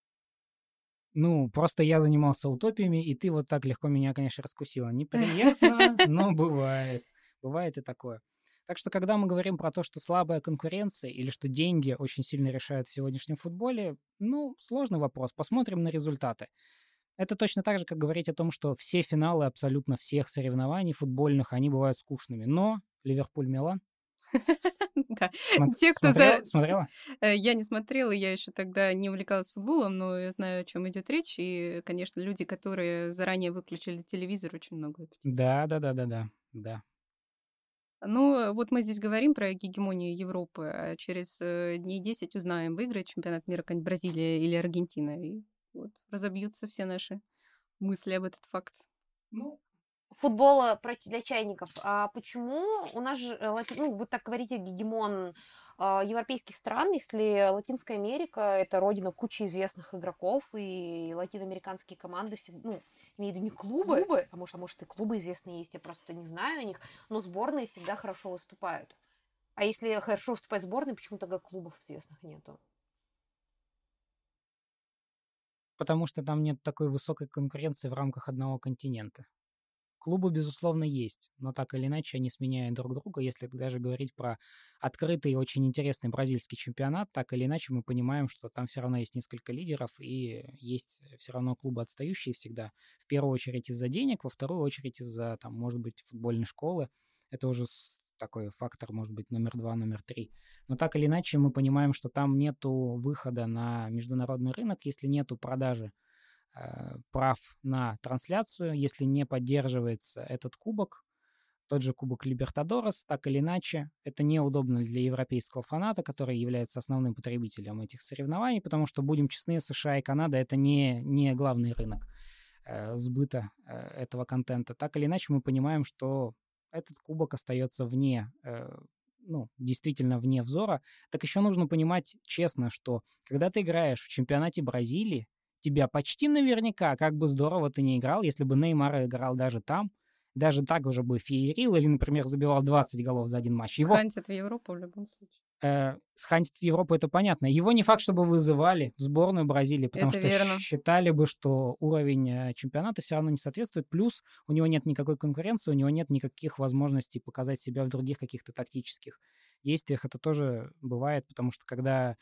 Ну, просто я занимался утопиями, и ты вот так легко меня, конечно, раскусила. Неприятно, но бывает. Бывает и такое. Так что, когда мы говорим про то, что слабая конкуренция или что деньги очень сильно решают в сегодняшнем футболе, ну, сложный вопрос. Посмотрим на результаты. Это точно так же, как говорить о том, что все финалы абсолютно всех соревнований футбольных, они бывают скучными. Но Ливерпуль-Милан Да. Те, кто за... Смотрела? Э, я не смотрела, я еще тогда не увлекалась футболом, но я знаю, о чем идет речь. И, конечно, люди, которые заранее выключили телевизор, очень много. Да, да, да, да, да, да. Ну, вот мы здесь говорим про гегемонию Европы, а через э, дней 10 узнаем, выиграет чемпионат мира какая-нибудь Бразилия или Аргентина. И вот разобьются все наши мысли об этот факт. Ну, футбола для чайников. А почему у нас же, э, ну, вы так говорите, гегемон а, европейских стран, если Латинская Америка – это родина кучи известных игроков, и латиноамериканские команды, ну, имею в виду не клубы, клубы, а может, а может и клубы известные есть, я просто не знаю о них, но сборные всегда хорошо выступают. А если хорошо выступает сборная, почему тогда клубов известных нету? Потому что там нет такой высокой конкуренции в рамках одного континента. Клубы, безусловно, есть, но так или иначе они сменяют друг друга. Если даже говорить про открытый и очень интересный бразильский чемпионат, так или иначе мы понимаем, что там все равно есть несколько лидеров и есть все равно клубы отстающие всегда. В первую очередь из-за денег, во вторую очередь из-за, там, может быть, футбольной школы. Это уже такой фактор, может быть, номер два, номер три. Но так или иначе мы понимаем, что там нету выхода на международный рынок, если нету продажи прав на трансляцию, если не поддерживается этот кубок, тот же кубок Либертадорос, так или иначе, это неудобно для европейского фаната, который является основным потребителем этих соревнований, потому что, будем честны, США и Канада — это не, не главный рынок э, сбыта э, этого контента. Так или иначе, мы понимаем, что этот кубок остается вне, э, ну, действительно вне взора. Так еще нужно понимать честно, что когда ты играешь в чемпионате Бразилии, тебя почти наверняка, как бы здорово ты не играл, если бы Неймар играл даже там, даже так уже бы феерил или, например, забивал 20 голов за один матч. Его... Схантит в Европу в любом случае. Э, схантит в Европу, это понятно. Его не факт, чтобы вызывали в сборную Бразилии, потому это что верно. считали бы, что уровень э, чемпионата все равно не соответствует. Плюс у него нет никакой конкуренции, у него нет никаких возможностей показать себя в других каких-то тактических действиях. Это тоже бывает, потому что когда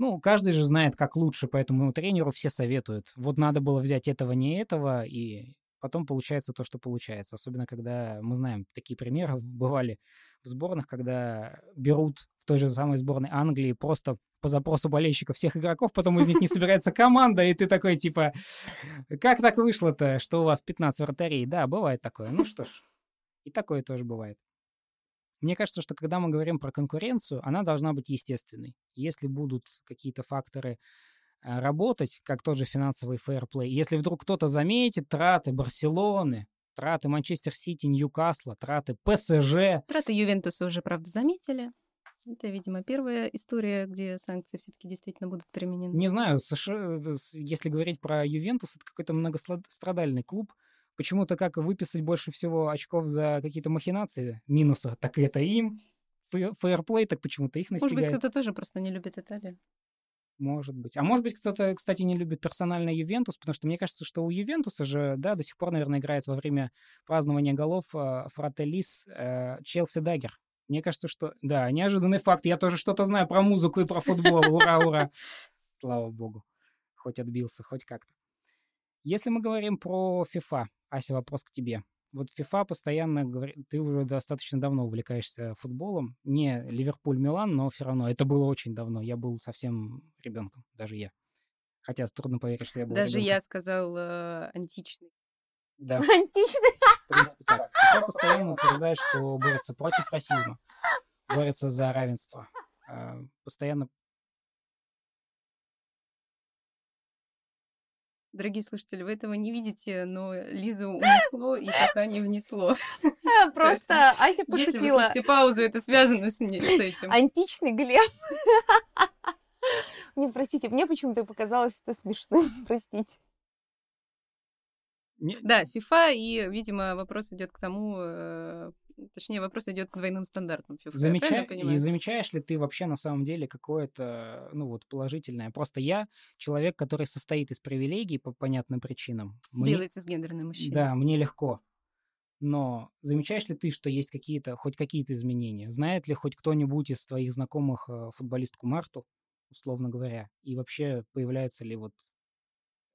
ну, каждый же знает, как лучше, поэтому тренеру все советуют. Вот надо было взять этого, не этого, и потом получается то, что получается. Особенно, когда мы знаем, такие примеры бывали в сборных, когда берут в той же самой сборной Англии просто по запросу болельщиков всех игроков, потом из них не собирается команда, и ты такой, типа, как так вышло-то, что у вас 15 вратарей? Да, бывает такое. Ну что ж, и такое тоже бывает. Мне кажется, что когда мы говорим про конкуренцию, она должна быть естественной. Если будут какие-то факторы э, работать, как тот же финансовый фейерплей, если вдруг кто-то заметит траты Барселоны, траты Манчестер Сити, Ньюкасла, траты ПСЖ. Траты Ювентуса уже, правда, заметили. Это, видимо, первая история, где санкции все-таки действительно будут применены. Не знаю, США, э, если говорить про Ювентус, это какой-то многострадальный клуб. Почему-то как выписать больше всего очков за какие-то махинации, минуса, так это им. Фейерплей, так почему-то их настигает. Может быть, кто-то тоже просто не любит Италию. Может быть. А может быть, кто-то, кстати, не любит персонально Ювентус, потому что мне кажется, что у Ювентуса же, да, до сих пор, наверное, играет во время празднования голов э, Фрателис э, Челси Даггер. Мне кажется, что... Да, неожиданный факт. Я тоже что-то знаю про музыку и про футбол. Ура, ура. Слава богу. Хоть отбился, хоть как-то. Если мы говорим про FIFA, Ася, вопрос к тебе. Вот FIFA постоянно говорит, ты уже достаточно давно увлекаешься футболом. Не Ливерпуль-Милан, но все равно. Это было очень давно. Я был совсем ребенком, даже я. Хотя трудно поверить, что я был Даже ребенком. я сказал э, античный. Да. Античный? В принципе, так. FIFA постоянно утверждает, что борется против расизма, борется за равенство. А, постоянно Дорогие слушатели, вы этого не видите, но Лизу унесло и пока не внесло. Просто Ася Если вы пошутила. слышите паузу, это связано с, этим. Античный Глеб. Не, простите, мне почему-то показалось это смешным. Простите. Не- Да, FIFA, и, видимо, вопрос идет к тому, э, точнее, вопрос идет к двойным стандартам Замеча- И замечаешь ли ты вообще на самом деле какое-то, ну вот, положительное? Просто я человек, который состоит из привилегий по понятным причинам. Мне- Белый цисгендерный мужчина. Да, мне легко. Но замечаешь ли ты, что есть какие-то, хоть какие-то изменения? Знает ли хоть кто-нибудь из твоих знакомых э, футболистку Марту, условно говоря? И вообще появляется ли вот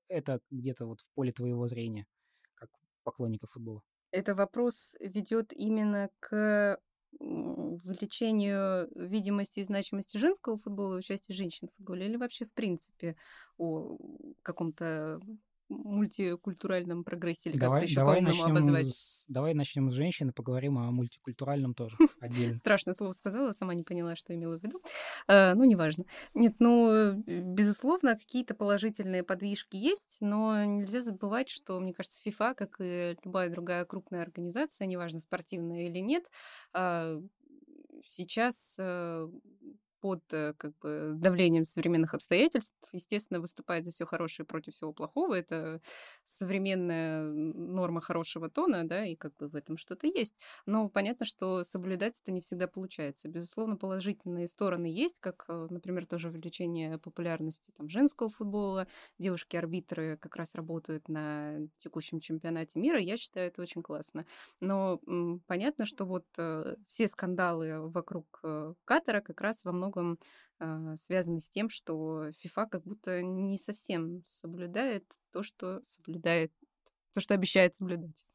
это где-то вот в поле твоего зрения, как поклонника футбола? Это вопрос ведет именно к увеличению видимости и значимости женского футбола и участия женщин в футболе, или вообще, в принципе, о каком-то мультикультуральном прогрессе, или как Давай, это еще по-умному обозвать. Давай начнем с женщин и поговорим о мультикультуральном тоже отдельно. Страшное слово сказала, сама не поняла, что имела в виду. Э, ну, неважно. Нет, ну, э, безусловно, какие-то положительные подвижки есть, но нельзя забывать, что, мне кажется, FIFA, как и любая другая крупная организация, неважно, спортивная или нет, а, сейчас э, под э, как бы давлением современных обстоятельств, естественно, выступает за все хорошее против всего плохого. Это современная норма хорошего тона, да, и как бы в этом что-то есть. Но понятно, что соблюдать это не всегда получается. Безусловно, положительные стороны есть, как, э, например, тоже увеличение популярности там, женского футбола. Девушки-арбитры как раз работают на текущем чемпионате мира. Я считаю, это очень классно. Но понятно, что вот э, все скандалы вокруг Катара как раз во многом э, связаны с тем, что FIFA как будто не совсем соблюдает то, что соблюдает, то, что обещает соблюдать.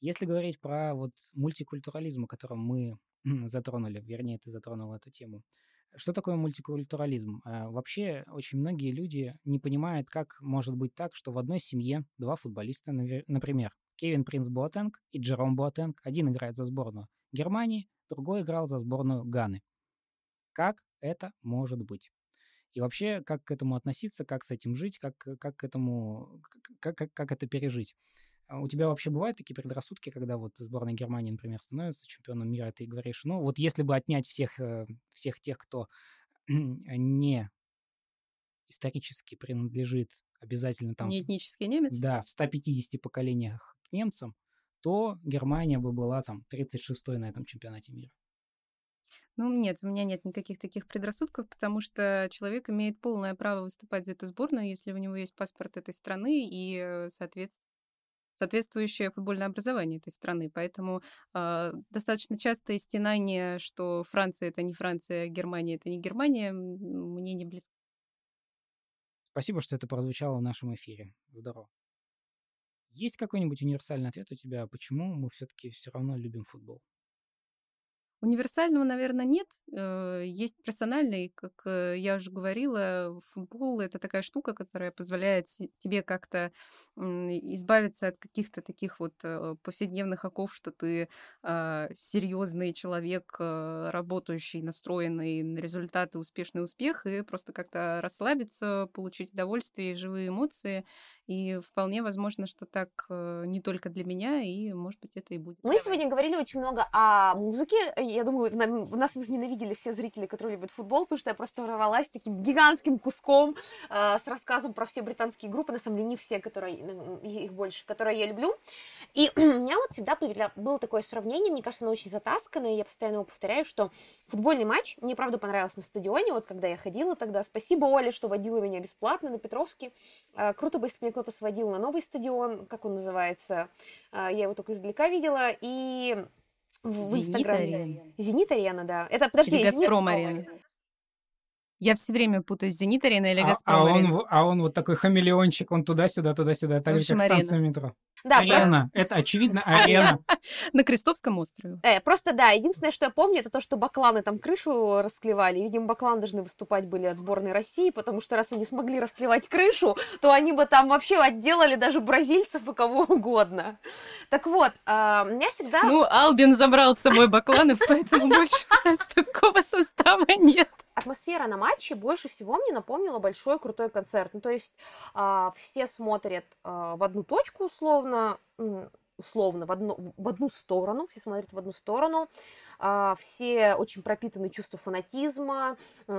Если говорить про вот мультикультурализм, о котором мы затронули, вернее, ты затронул эту тему, что такое мультикультурализм? А, Вообще, очень многие люди не понимают, как может быть так, что в одной семье два футболиста, например, Кевин Принц Боатенг и Джером Боатенг, один играет за сборную Германии, другой играл за сборную Ганы. Как это может быть? И вообще, как к этому относиться, как с этим жить, как, как к этому, как, как, как это пережить? А у тебя вообще бывают такие предрассудки, когда вот сборная Германии, например, становится чемпионом мира, и ты говоришь, ну вот если бы отнять всех, э, всех тех, кто не исторически принадлежит обязательно там, Не этнический немец? да, в 150 поколениях к немцам, то Германия бы была там 36-й на этом чемпионате мира. Ну, нет, у меня нет никаких таких предрассудков, потому что человек имеет полное право выступать за эту сборную, если у него есть паспорт этой страны и э, соответс- соответствующее футбольное образование этой страны. Поэтому э, достаточно частое стенание, что Франция это не Франция, Германия это не Германия, мне не близко. Спасибо, что это прозвучало в нашем эфире. Здорово. Есть какой-нибудь универсальный ответ у тебя, почему мы все-таки все равно любим футбол? Универсального, наверное, нет. Э, Есть персональный, как э, я уже говорила, футбол это такая штука, которая позволяет тебе как-то избавиться от каких-то таких вот э, повседневных оков, что ты серьезный человек, работающий, настроенный на результаты, успешный успех, и просто как-то расслабиться, получить удовольствие живые эмоции. И вполне возможно, что так э, не только для меня, и, может быть, это и будет. Мы сегодня говорили очень много о музыке. Я думаю, нам- нас возненавидели все зрители, которые любят футбол, потому что я просто ворвалась таким гигантским куском э, с рассказом про все британские группы, на самом деле не все, которые, их больше, которые я люблю. И у меня вот всегда было такое сравнение, мне кажется, оно очень затасканное, я постоянно его повторяю, что футбольный матч мне, правда, понравился на стадионе, вот когда я ходила тогда. Спасибо, Оле, что водила меня бесплатно на Петровский. Э, Круто бы, если бы меня кто-то сводил на новый стадион, как он называется. Э, Я его только издалека видела. И в Зенит Инстаграме. Арена. Зенит Арена, да. Это, подожди, Или Газпром Арена. Я все время путаюсь, Зенит Арена или А, Газпром а, Арена. он, а он вот такой хамелеончик, он туда-сюда, туда-сюда, так В же, как общем, станция метро. Да, просто, арена, это очевидно арена. На Крестовском острове. э, просто да, единственное, что я помню, это то, что бакланы там крышу расклевали. Видимо, бакланы должны выступать были от сборной России, потому что раз они смогли расклевать крышу, то они бы там вообще отделали даже бразильцев и кого угодно. Так вот, а, у меня всегда... Ну, Албин забрал с собой Бакланов, поэтому больше у нас такого состава нет. Атмосфера на матче больше всего мне напомнила большой крутой концерт. Ну, то есть а, все смотрят а, в одну точку условно, условно, в одну, в одну сторону, все смотрят в одну сторону, а, все очень пропитаны чувством фанатизма,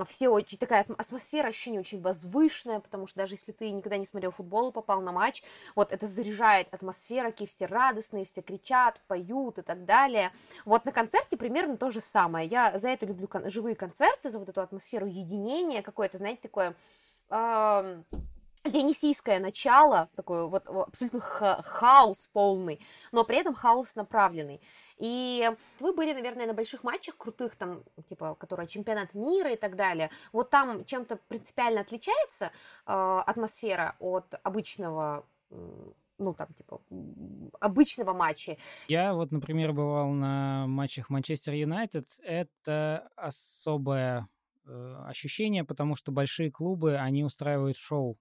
все очень, такая атм- атмосфера, ощущение очень возвышенное, потому что даже если ты никогда не смотрел футбол и попал на матч, вот это заряжает атмосфера, какие все радостные, все кричат, поют и так далее. Вот на концерте примерно то же самое. Я за это люблю кон- живые концерты, за вот эту атмосферу единения, какое-то, знаете, такое ам, дионисийское начало, такой вот абсолютно ха- хаос полный, но при этом хаос направленный. И вы были, наверное, на больших матчах крутых, там, типа, которые чемпионат мира и так далее. Вот там чем-то принципиально отличается э, атмосфера от обычного, ну, там, типа, обычного матча. Я вот, например, бывал на матчах Манчестер Юнайтед. Это особое э, ощущение, потому что большие клубы, они устраивают шоу.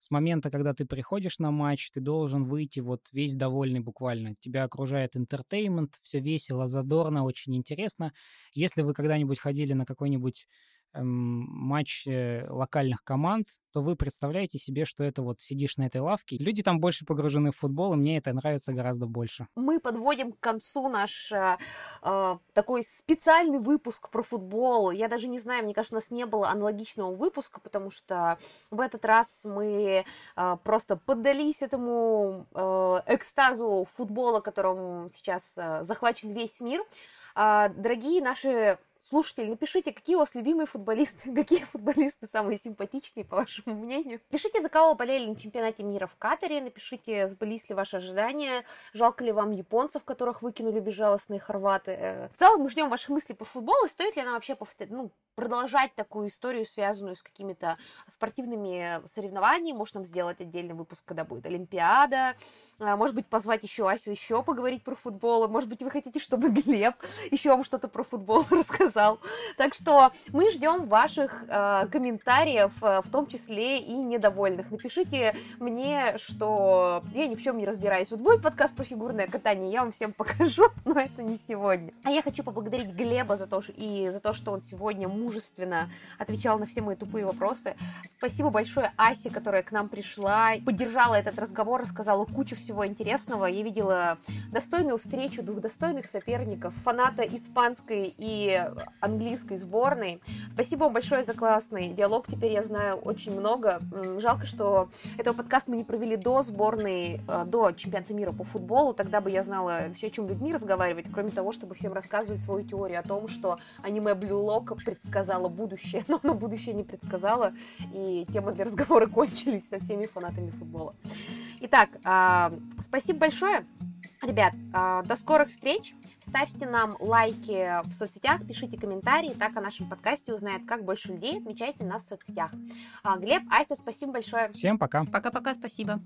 С момента, когда ты приходишь на матч, ты должен выйти вот весь довольный буквально. Тебя окружает entertainment, все весело, задорно, очень интересно. Если вы когда-нибудь ходили на какой-нибудь матч э, локальных команд, то вы представляете себе, что это вот сидишь на этой лавке. Люди там больше погружены в футбол, и мне это нравится гораздо больше. мы подводим к концу наш э, э, такой специальный выпуск про футбол. Я даже не знаю, мне кажется, у нас не было аналогичного выпуска, потому что в этот раз мы э, просто поддались этому э, экстазу футбола, которым сейчас э, захвачен весь мир. А, дорогие наши слушатели, напишите, какие у вас любимые футболисты, какие футболисты самые симпатичные, по вашему мнению. Пишите, за кого болели на чемпионате мира в Катаре, напишите, сбылись ли ваши ожидания, жалко ли вам японцев, которых выкинули безжалостные хорваты. Э, В целом мы ждем ваших мыслей по футболу, и стоит ли нам вообще ну, продолжать такую историю, связанную с какими-то спортивными соревнованиями. Может, нам сделать отдельный выпуск, когда будет Олимпиада. А, Может быть, позвать еще Асю еще поговорить про футбол. Может быть, вы хотите, чтобы Глеб еще вам что-то про футбол рассказал. Так что мы ждем ваших э, комментариев, э, в том числе и недовольных. Напишите мне, что я ни в чем не разбираюсь. Вот будет подкаст про фигурное катание, я вам всем покажу, но это не сегодня. А я хочу поблагодарить Глеба за то, и за то, что он сегодня мужественно отвечал на все мои тупые вопросы. Спасибо большое Асе, которая к нам пришла, поддержала этот разговор, рассказала кучу всего интересного. Я видела достойную встречу двух достойных соперников, фаната испанской и английской сборной. Спасибо вам большое за классный диалог. Теперь я знаю очень много. Жалко, что этого подкаста мы не провели до сборной, э, до чемпионата мира по футболу. Тогда бы я знала все, о чем людьми разговаривать, кроме того, чтобы всем рассказывать свою теорию о том, что аниме Blue Lock предсказало будущее, но оно будущее не предсказало, и темы для разговора кончились со всеми фанатами футбола. Итак, а, спасибо большое. Ребят, а, до скорых встреч. Ставьте нам лайки в соцсетях, пишите комментарии, так о нашем подкасте узнает как больше людей. Отмечайте нас в соцсетях. А, Глеб, Ася, спасибо большое. Всем пока. Пока-пока, спасибо.